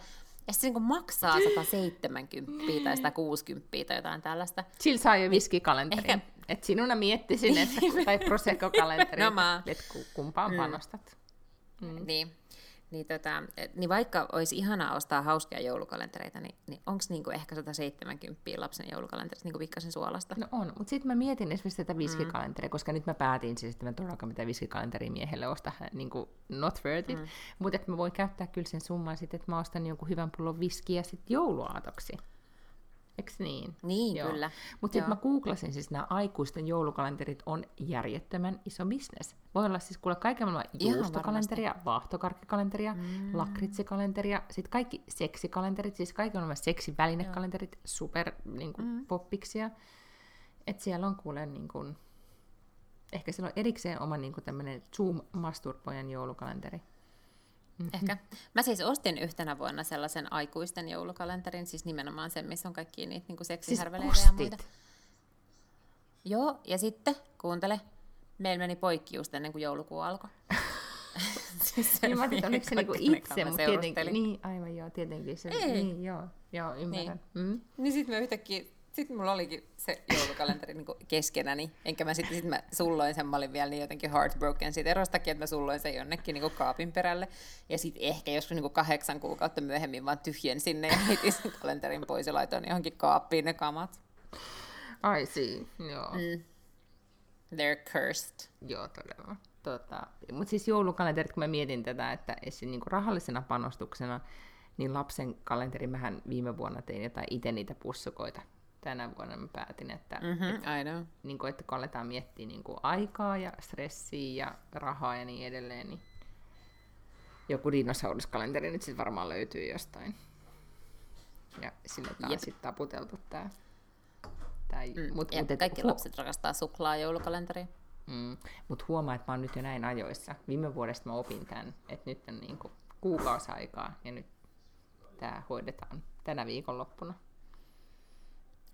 Ja se niin maksaa 170 tai 160 tai jotain tällaista. Sillä saa jo viskikalenterin. Ehkä- Et sinuna miettisin, että, tai Prosecco-kalenteri, No mä- että ku- kumpaan panostat. Mm. Niin, niin, tota, niin vaikka olisi ihanaa ostaa hauskia joulukalentereita, niin, niin onko niinku ehkä 170 lapsen joulukalenterista niinku pikkasen suolasta? No on, mutta sitten mä mietin esimerkiksi tätä viskikalenteria, mm. koska nyt mä päätin siis, että mä todellakaan mitään viskikalenteria miehelle osta, niin kuin not worth it, mm. mutta että mä voin käyttää kyllä sen summan sitten, että mä ostan jonkun hyvän pullon viskiä sitten jouluaatoksi. Eiks niin? Niin, kyllä. Mutta sitten Joo. mä googlasin, siis nämä aikuisten joulukalenterit on järjettömän iso bisnes. Voi olla siis kuule kaiken maailman juustokalenteria, vaahtokarkkikalenteria, mm. lakritsikalenteria, sitten kaikki seksikalenterit, siis kaiken maailman seksivälinekalenterit, super niin kuin, mm. poppiksia. Että siellä on kuule niin kuin, ehkä siellä on erikseen oma niin kuin tämmöinen Zoom-masturbojan joulukalenteri. Ehkä. Mä siis ostin yhtenä vuonna sellaisen aikuisten joulukalenterin, siis nimenomaan sen, missä on kaikki niitä Siis seksihärveleitä ja muita. Joo, ja sitten, kuuntele, meillä meni poikki just ennen kuin joulukuu alkoi. siis se Niin mä ajattelin, oliko se niinku itse, mutta tietenkin, niin, aivan joo, tietenkin se, Ei. niin, joo, joo, ymmärrän. Niin. Mm. Niin sitten mä yhtäkkiä, sitten mulla olikin se joulukalenteri niin keskenäni, enkä mä sitten sit mä sulloin sen, mä olin vielä niin jotenkin heartbroken siitä erostakin, että mä sulloin sen jonnekin niin kaapin perälle. Ja sitten ehkä joskus niin kahdeksan kuukautta myöhemmin vaan tyhjen sinne ja heitin sen kalenterin pois ja laitoin johonkin kaappiin ne kamat. Ai see, joo, mm. They're cursed. joo todella. Tota, mutta siis joulukalenterit, kun mä mietin tätä, että esim. niinku rahallisena panostuksena, niin lapsen kalenteri, mähän viime vuonna tein jotain itse niitä pussukoita. Tänä vuonna mä päätin, että, mm. Mm-hmm, I know. niin kuin, että kun aletaan miettiä niin kuin aikaa ja stressiä ja rahaa ja niin edelleen, niin joku dinosauruskalenteri nyt sitten varmaan löytyy jostain. Ja sinne on Jep. sitten taputeltu tää. tää Mm. mut, ja mut et kaikki hu- lapset rakastaa suklaa joulukalenteri. Mm. Mutta huomaa, että mä oon nyt jo näin ajoissa. Viime vuodesta mä opin tämän, että nyt on niinku kuukausi aikaa ja nyt tämä hoidetaan tänä viikonloppuna.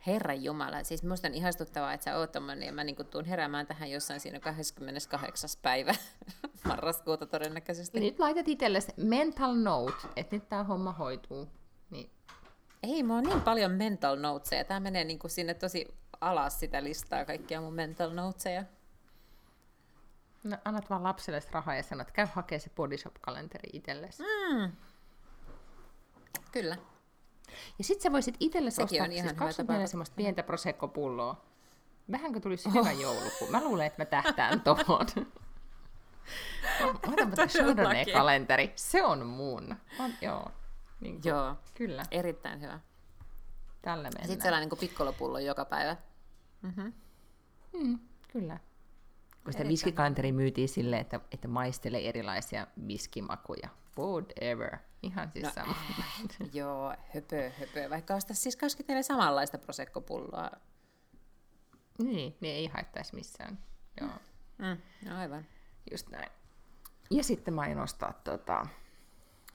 Herran Jumala, siis musta on ihastuttavaa, että sä oot tommonen, ja mä niin tuun heräämään tähän jossain siinä 28. päivä marraskuuta todennäköisesti. Nyt laitat itsellesi mental note, että nyt tämä homma hoituu. Niin Ei, mä oon niin paljon mental noteseja. Tää menee niin kuin sinne tosi alas sitä listaa, kaikkia mun mental noteseja. no, annat vaan lapselle rahaa ja sanot, käy hakee se Bodyshop-kalenteri itsellesi. Mm. Kyllä. Ja sit sä voisit itsellesi Sekin ostaa on ihan siis hyvä 24 tapa. semmoista pientä Prosecco-pulloa. Vähänkö tulisi hyvä joulukuu? Mä luulen, että mä tähtään tohon. Otanpa tämä Chardonnay-kalenteri. Se on mun. On, joo. Niin kuin, Joo, Kyllä, erittäin hyvä. tällä Ja mennään. sitten sellainen niin pikkolopullo joka päivä. Mm, kyllä. Kun sitä viskikalenteri myytiin silleen, että, että maistele erilaisia viskimakuja. Whatever. Ihan siis no. sama. Joo, höpö, höpö. Vaikka ostaa siis 24 samanlaista prosekkopulloa. niin, niin ei haittaisi missään. Joo, Mm, no aivan. just näin. Ja sitten mä aion ostaa tota,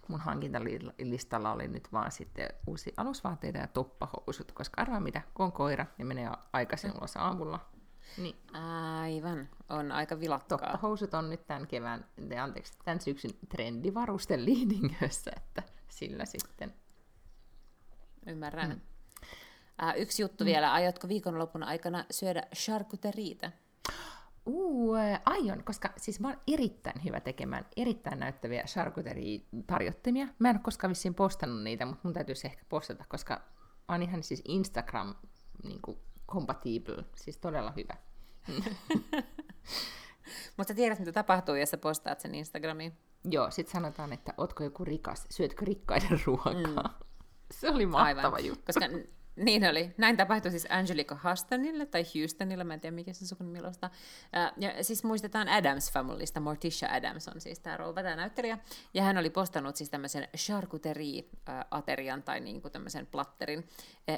mun hankintalistalla oli nyt vaan sitten uusi alusvaatteita ja toppahousut, koska arvaa mitä, kun on koira ja menee aikaisin ulos aamulla, niin Aivan, on aika vilakkaa. toppahousut on nyt tämän kevään, te- anteeksi, tämän syksyn trendivarusten liidingössä, että sillä sitten. Ymmärrän. Mm. Äh, yksi juttu mm. vielä, aiotko viikonlopun aikana syödä charcuteriitä? Uu, ää, aion, koska siis mä oon erittäin hyvä tekemään erittäin näyttäviä charcuterie-tarjottimia. Mä en ole koskaan vissiin postannut niitä, mutta mun täytyisi ehkä postata, koska mä oon ihan siis Instagram niin kuin, compatible, siis todella hyvä. Mutta sä tiedät, mitä tapahtuu, jos sä postaat sen Instagramiin. Joo, sit sanotaan, että ootko joku rikas, syötkö rikkaiden ruokaa. Mm. Se oli mahtava Aivan. juttu. Koska niin oli. Näin tapahtui siis Angelica Hustonille tai Houstonilla, mä en tiedä mikä se sukunimi Ja siis muistetaan Adams Familysta, Morticia Adams on siis tämä rouva, tämä näyttelijä. Ja hän oli postannut siis tämmöisen charcuterie-aterian tai niinku tämmöisen platterin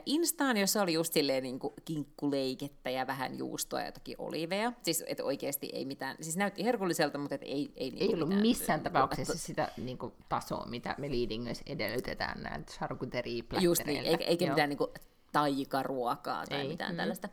Instaan, jossa oli just silleen niinku kinkkuleikettä ja vähän juustoa ja jotakin oliveja. Siis että oikeasti ei mitään, siis näytti herkulliselta, mutta et ei, ei, niinku Ei ollut mitään, missään tapauksessa sitä niin kuin, tasoa, mitä me leadingöissä edellytetään näiltä charcuterie Just niin, eikä, eikä mitään niinku taikaruokaa tai Ei, mitään mm. tällaista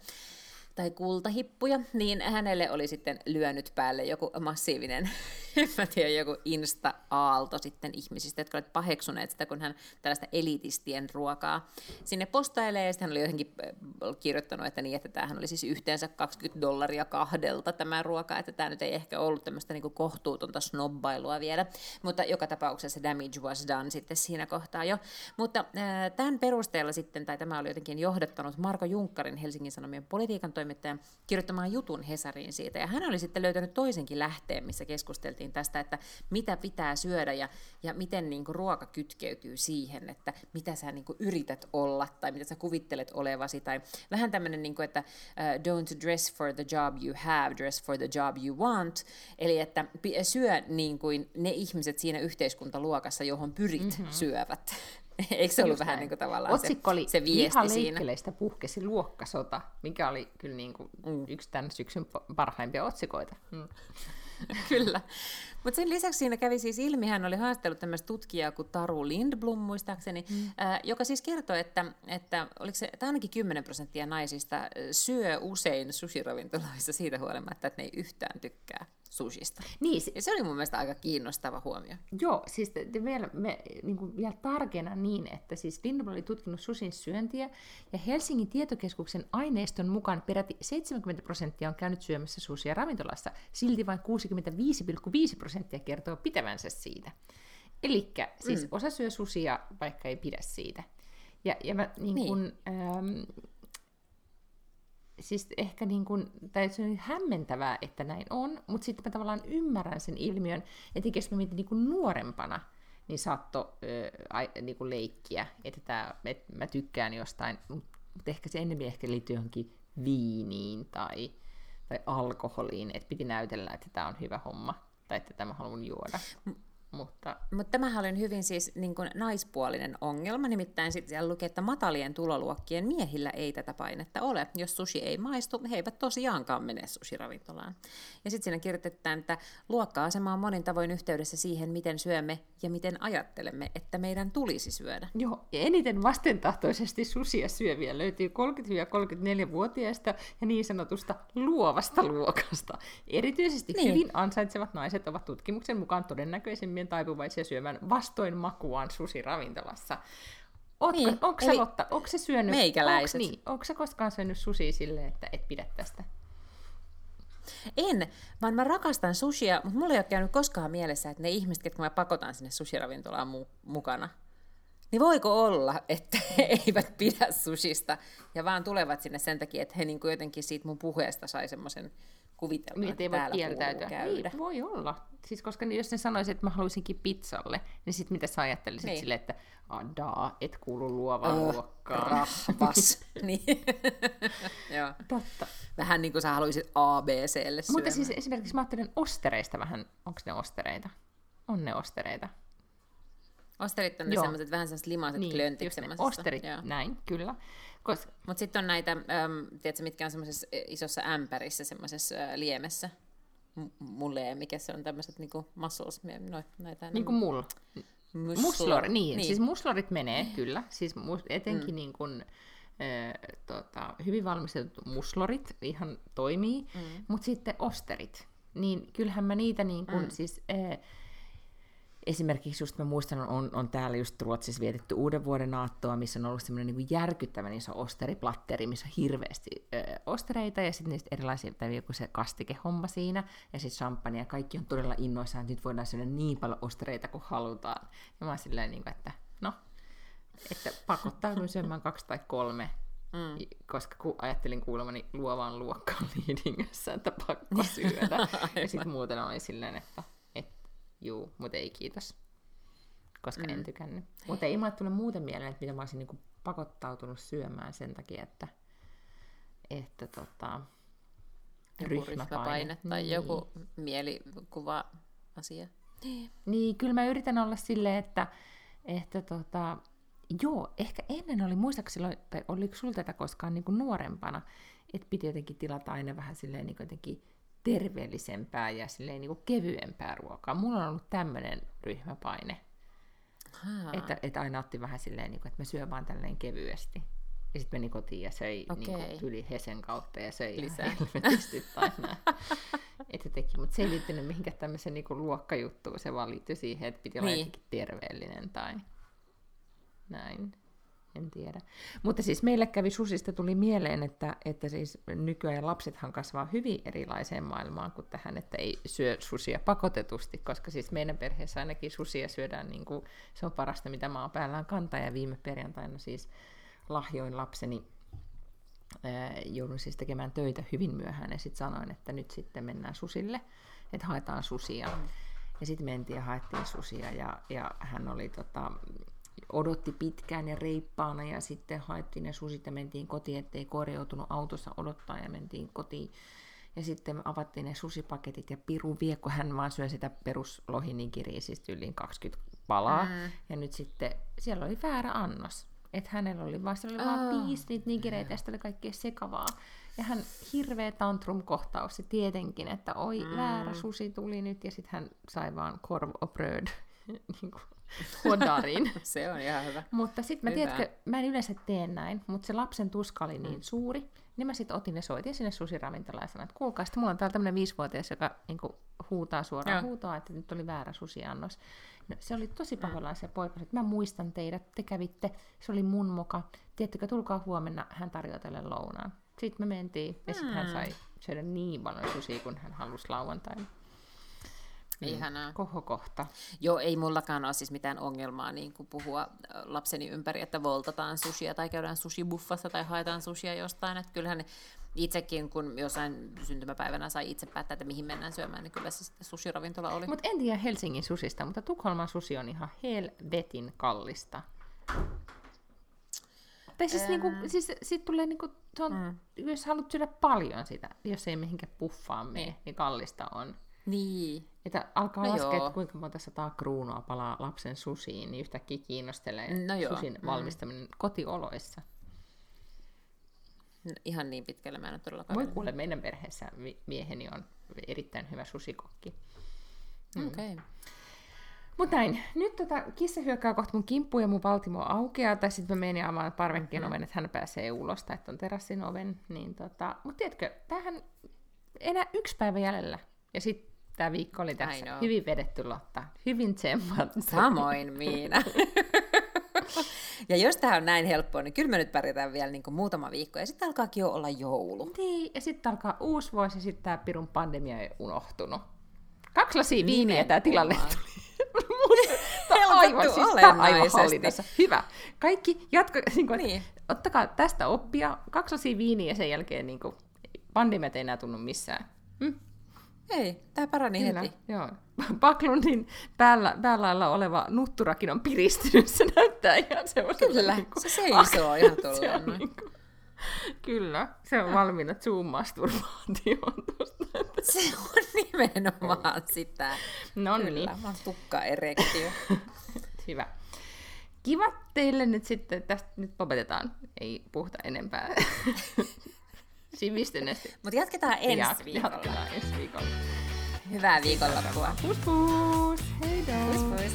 tai kultahippuja, niin hänelle oli sitten lyönyt päälle joku massiivinen, en mä tiedä, joku insta-aalto sitten ihmisistä, jotka olivat paheksuneet sitä, kun hän tällaista elitistien ruokaa sinne postailee, ja sitten hän oli jotenkin äh, kirjoittanut, että niin, että tämähän oli siis yhteensä 20 dollaria kahdelta tämä ruoka, että tämä nyt ei ehkä ollut tämmöistä niin kohtuutonta snobbailua vielä, mutta joka tapauksessa damage was done sitten siinä kohtaa jo. Mutta äh, tämän perusteella sitten, tai tämä oli jotenkin johdattanut Marko Junkkarin Helsingin Sanomien politiikan toimittajan kirjoittamaan jutun Hesariin siitä, ja hän oli sitten löytänyt toisenkin lähteen, missä keskusteltiin tästä, että mitä pitää syödä ja, ja miten niin kuin, ruoka kytkeytyy siihen, että mitä sä niin kuin, yrität olla tai mitä sä kuvittelet olevasi, tai vähän tämmöinen, niin kuin, että uh, don't dress for the job you have, dress for the job you want, eli että syö niin kuin ne ihmiset siinä yhteiskuntaluokassa, johon pyrit mm-hmm. syövät. Eikö se ollut vähän näin. niin kuin tavallaan Otsikko se, oli se viesti siinä? Puhkesi luokkasota, mikä oli kyllä niin kuin mm. yksi tämän syksyn pa- parhaimpia otsikoita. Mm. Kyllä. Mutta sen lisäksi siinä kävi siis ilmi, hän oli haastellut tämmöistä tutkijaa kuin Taru Lindblom muistaakseni, mm. ää, joka siis kertoi, että, että oliko se, että ainakin 10 prosenttia naisista syö usein sushiravintoloissa siitä huolimatta, että ne ei yhtään tykkää sushista. Niin, se, se oli mun mielestä aika kiinnostava huomio. joo, siis te, te vielä, me, niin kuin vielä tarkennan niin, että siis Lindblom oli tutkinut susin syöntiä, ja Helsingin tietokeskuksen aineiston mukaan peräti 70 prosenttia on käynyt syömässä susia ravintolassa, silti vain 65,5 prosenttia kertoo pitävänsä siitä. Eli siis mm. osa syö susia, vaikka ei pidä siitä. Ja, ja mä niin Niin. kun, ähm, siis ehkä niin kuin, tai se on hämmentävää, että näin on, mutta sitten mä tavallaan ymmärrän sen ilmiön, että jos mä mietin niin kuin nuorempana, niin saatto ai, niin kuin leikkiä, että, tää, että mä tykkään jostain, mutta ehkä se enemmän ehkä liittyy johonkin viiniin tai, tai alkoholiin, että piti näytellä, että tämä on hyvä homma, tai että tämä haluan juoda. Mutta Mutta tämähän oli hyvin siis niin kuin naispuolinen ongelma, nimittäin sitten siellä lukee, että matalien tuloluokkien miehillä ei tätä painetta ole. Jos sushi ei maistu, he eivät tosiaankaan mene sushiravintolaan. Ja sitten siinä kirjoitetaan, että luokka-asema on monin tavoin yhteydessä siihen, miten syömme ja miten ajattelemme, että meidän tulisi syödä. Joo, ja eniten vastentahtoisesti susia syöviä löytyy 30-34-vuotiaista ja niin sanotusta luovasta luokasta. Erityisesti. Niin. hyvin ansaitsevat naiset ovat tutkimuksen mukaan todennäköisemmin taipuvaisia syömään vastoin makuaan susiravintolassa. Ootko, Niin, onko, sä, eli Lotta, onko se syönyt, meikäläiset. Onko, niin, onko sä koskaan syönyt susia silleen, että et pidä tästä? En, vaan mä rakastan sushia, mutta mulla ei ole käynyt koskaan mielessä, että ne ihmiset, jotka mä pakotan sinne sushiravintolaan mu- mukana, niin voiko olla, että he eivät pidä sushista ja vaan tulevat sinne sen takia, että he niin jotenkin siitä mun puheesta sai semmoisen kuvitelman, Niin, että ei voi kieltäytyä. käydä. Niin, voi olla. Siis koska niin jos ne sanoisi, että mä haluaisinkin pizzalle, niin sitten mitä sä ajattelisit niin. Silleen, että adaa, et kuulu luovaan Oh, luokkaan. rahvas. niin. Joo. Totta. Vähän niin kuin sä haluaisit ABClle syömään. Mutta siis esimerkiksi mä ajattelen ostereista vähän, onko ne ostereita? On ne ostereita. Osterit on ne semmoiset vähän semmoiset limaiset niin, klöntit semmoisessa. Osterit, Joo. näin, kyllä. Kos, Mutta sitten on näitä, äm, tiedätkö, mitkä on semmoisessa isossa ämpärissä, semmoisessa liemessä. M- mulle ei, mikä se on tämmöiset niinku muscles, no, näitä, niin kuin mulla. Muslor. Muslor, niin, niin, siis muslorit menee kyllä, siis mus, etenkin mm. niin kun, äh, tota, hyvin valmistetut muslorit ihan toimii, mm. mutta sitten osterit, niin kyllähän mä niitä niin kun, mm. siis... Äh, esimerkiksi just mä muistan, on, on täällä just Ruotsissa vietetty uuden vuoden aattoa, missä on ollut semmoinen niin järkyttävän iso osteriplatteri, missä on hirveästi ö, ostereita ja sitten niistä erilaisia, tai joku se kastikehomma siinä, ja sitten champagne, ja kaikki on todella innoissaan, että nyt voidaan syödä niin paljon ostereita kuin halutaan. Ja mä oon silleen, niin kuin, että no, että pakottaudun syömään kaksi tai kolme, Mm. koska ku, ajattelin kuulemani luovaan luokkaan liidingössä, että pakko syödä. ja sitten muuten oli silleen, että juu, mutta ei kiitos, koska mm. en tykännyt. Mutta ei mulle tule muuten mieleen, että mitä mä olisin niinku pakottautunut syömään sen takia, että, että tota, joku ryhmäpaine tai niin. joku mielikuva-asia. Niin, kyllä mä yritän olla silleen, että, että tota, joo, ehkä ennen oli, muistaakseni, tai oliko sulla tätä koskaan niin kuin nuorempana, että piti jotenkin tilata aina vähän silleen niin jotenkin terveellisempää ja silleen niin kuin kevyempää ruokaa. Mulla on ollut tämmöinen ryhmäpaine. Että, että aina otti vähän silleen, niin kuin, että mä syön vaan tälleen kevyesti. Ja sitten meni kotiin ja söi okay. niin kuin, yli Hesen kautta ja söi lisää helvetisti tai että teki, mutta se ei liittynyt mihinkään tämmöiseen niin luokkajuttuun, se vaan liittyi siihen, että piti olla niin. jotenkin terveellinen tai näin en tiedä. Mutta siis meille kävi susista tuli mieleen, että, että siis nykyään lapsethan kasvaa hyvin erilaiseen maailmaan kuin tähän, että ei syö susia pakotetusti, koska siis meidän perheessä ainakin susia syödään, niin kuin, se on parasta, mitä maa päällään kantaa, ja viime perjantaina siis lahjoin lapseni joudun siis tekemään töitä hyvin myöhään, ja sitten sanoin, että nyt sitten mennään susille, että haetaan susia. Ja sitten mentiin ja haettiin susia, ja, ja hän oli tota, odotti pitkään ja reippaana ja sitten haettiin ne susit ja mentiin kotiin, ettei korjautunut autossa odottaa ja mentiin kotiin. Ja sitten avattiin ne susipaketit ja Piru vie, kun hän vaan syö sitä peruslohinikiriä, siis yli 20 palaa. Mm. Ja nyt sitten siellä oli väärä annos. Että hänellä oli vaan, oli oh. vaan viisi niitä ja sitten oli kaikkea sekavaa. Ja hän hirveä tantrum-kohtaus, ja tietenkin, että oi, mm. väärä susi tuli nyt, ja sitten hän sai vaan korv niin hodarin. se on ihan hyvä. Mutta sitten mä tiedätkö, mä en yleensä tee näin, mutta se lapsen tuska oli niin mm. suuri, niin mä sitten otin ja soitin sinne susiravintolaan ja sanoin, että kuulkaa, sitten mulla on täällä tämmöinen viisivuotias, joka niin kuin, huutaa suoraan Joo. huutoa, että nyt oli väärä susiannos. No, se oli tosi pahoillaan se poika, että mä muistan teidät, te kävitte, se oli mun moka, tiedättekö, tulkaa huomenna, hän tarjoaa teille lounaan. Sitten me mentiin, ja sitten hän mm. sai syödä niin paljon susia, kun hän halusi lauantaina. Niin, Ihanaa. Kohokohta. Joo, ei mullakaan ole siis mitään ongelmaa niin kuin puhua lapseni ympäri, että voltataan susia tai käydään sushibuffassa tai haetaan susia jostain. Että kyllähän itsekin, kun jossain syntymäpäivänä sai itse päättää, että mihin mennään syömään, niin kyllä se sitten sushiravintola oli. Mutta en tiedä Helsingin susista, mutta Tukholman susi on ihan helvetin kallista. Tai siis, ähm. niinku, siis sit tulee niinku, se on, mm. jos haluat syödä paljon sitä, jos ei mihinkään puffaan mene, niin. niin kallista on. Niin. Että alkaa no laskea, että kuinka monta sataa kruunua palaa lapsen susiin, niin yhtäkkiä kiinnostelee no susin mm. valmistaminen kotioloissa. No, ihan niin pitkälle mä en ole todellakaan. Voi kuule, meidän perheessä mieheni on erittäin hyvä susikokki. Mm. Okei. Okay. Mutta näin, nyt tota, kissa hyökkää kohta mun kimppuun ja mun valtimo aukeaa, tai sitten mä menen avaan parvekkeen mm-hmm. oven, että hän pääsee ulos, tai että on terassin oven. Niin tota, mutta tiedätkö, tähän enää yksi päivä jäljellä, ja sitten Tämä viikko oli tässä hyvin vedetty Lotta. Hyvin tsempattu. Samoin Miina. ja jos tämä on näin helppoa, niin kyllä me nyt pärjätään vielä niin muutama viikko, ja sitten alkaakin jo olla joulu. Niin, ja sitten alkaa uusi vuosi, ja sitten tämä pirun pandemia ei unohtunut. Kaksi lasia viiniä tämä tilanne tuli. aivan, siis aivan hallinnassa. Hyvä. Kaikki jatko, niin kuin, niin. ottakaa tästä oppia. Kaksi lasia viiniä ja sen jälkeen niin kuin, pandemiat ei enää tunnu missään. Hm? Ei, tämä parani Kyllä, heti. Joo. Paklundin päällä, päällä oleva nutturakin on piristynyt, se näyttää ihan semmoiselta. Kyllä, niin kuin, se seisoo ihan tuolla. Niin kuin, kyllä, se on valmiina Zoom-masturbaatioon tuosta. Se on nimenomaan sitä. No niin. Kyllä, tukka erektio. Hyvä. Kiva teille nyt sitten, tästä nyt lopetetaan, ei puhuta enempää Sinisten esti. Mutta jatketaan ensi Jat- viikolla. Jatketaan ensi viikolla. Hyvää viikonloppua. Pus pus. Hei Pus pus.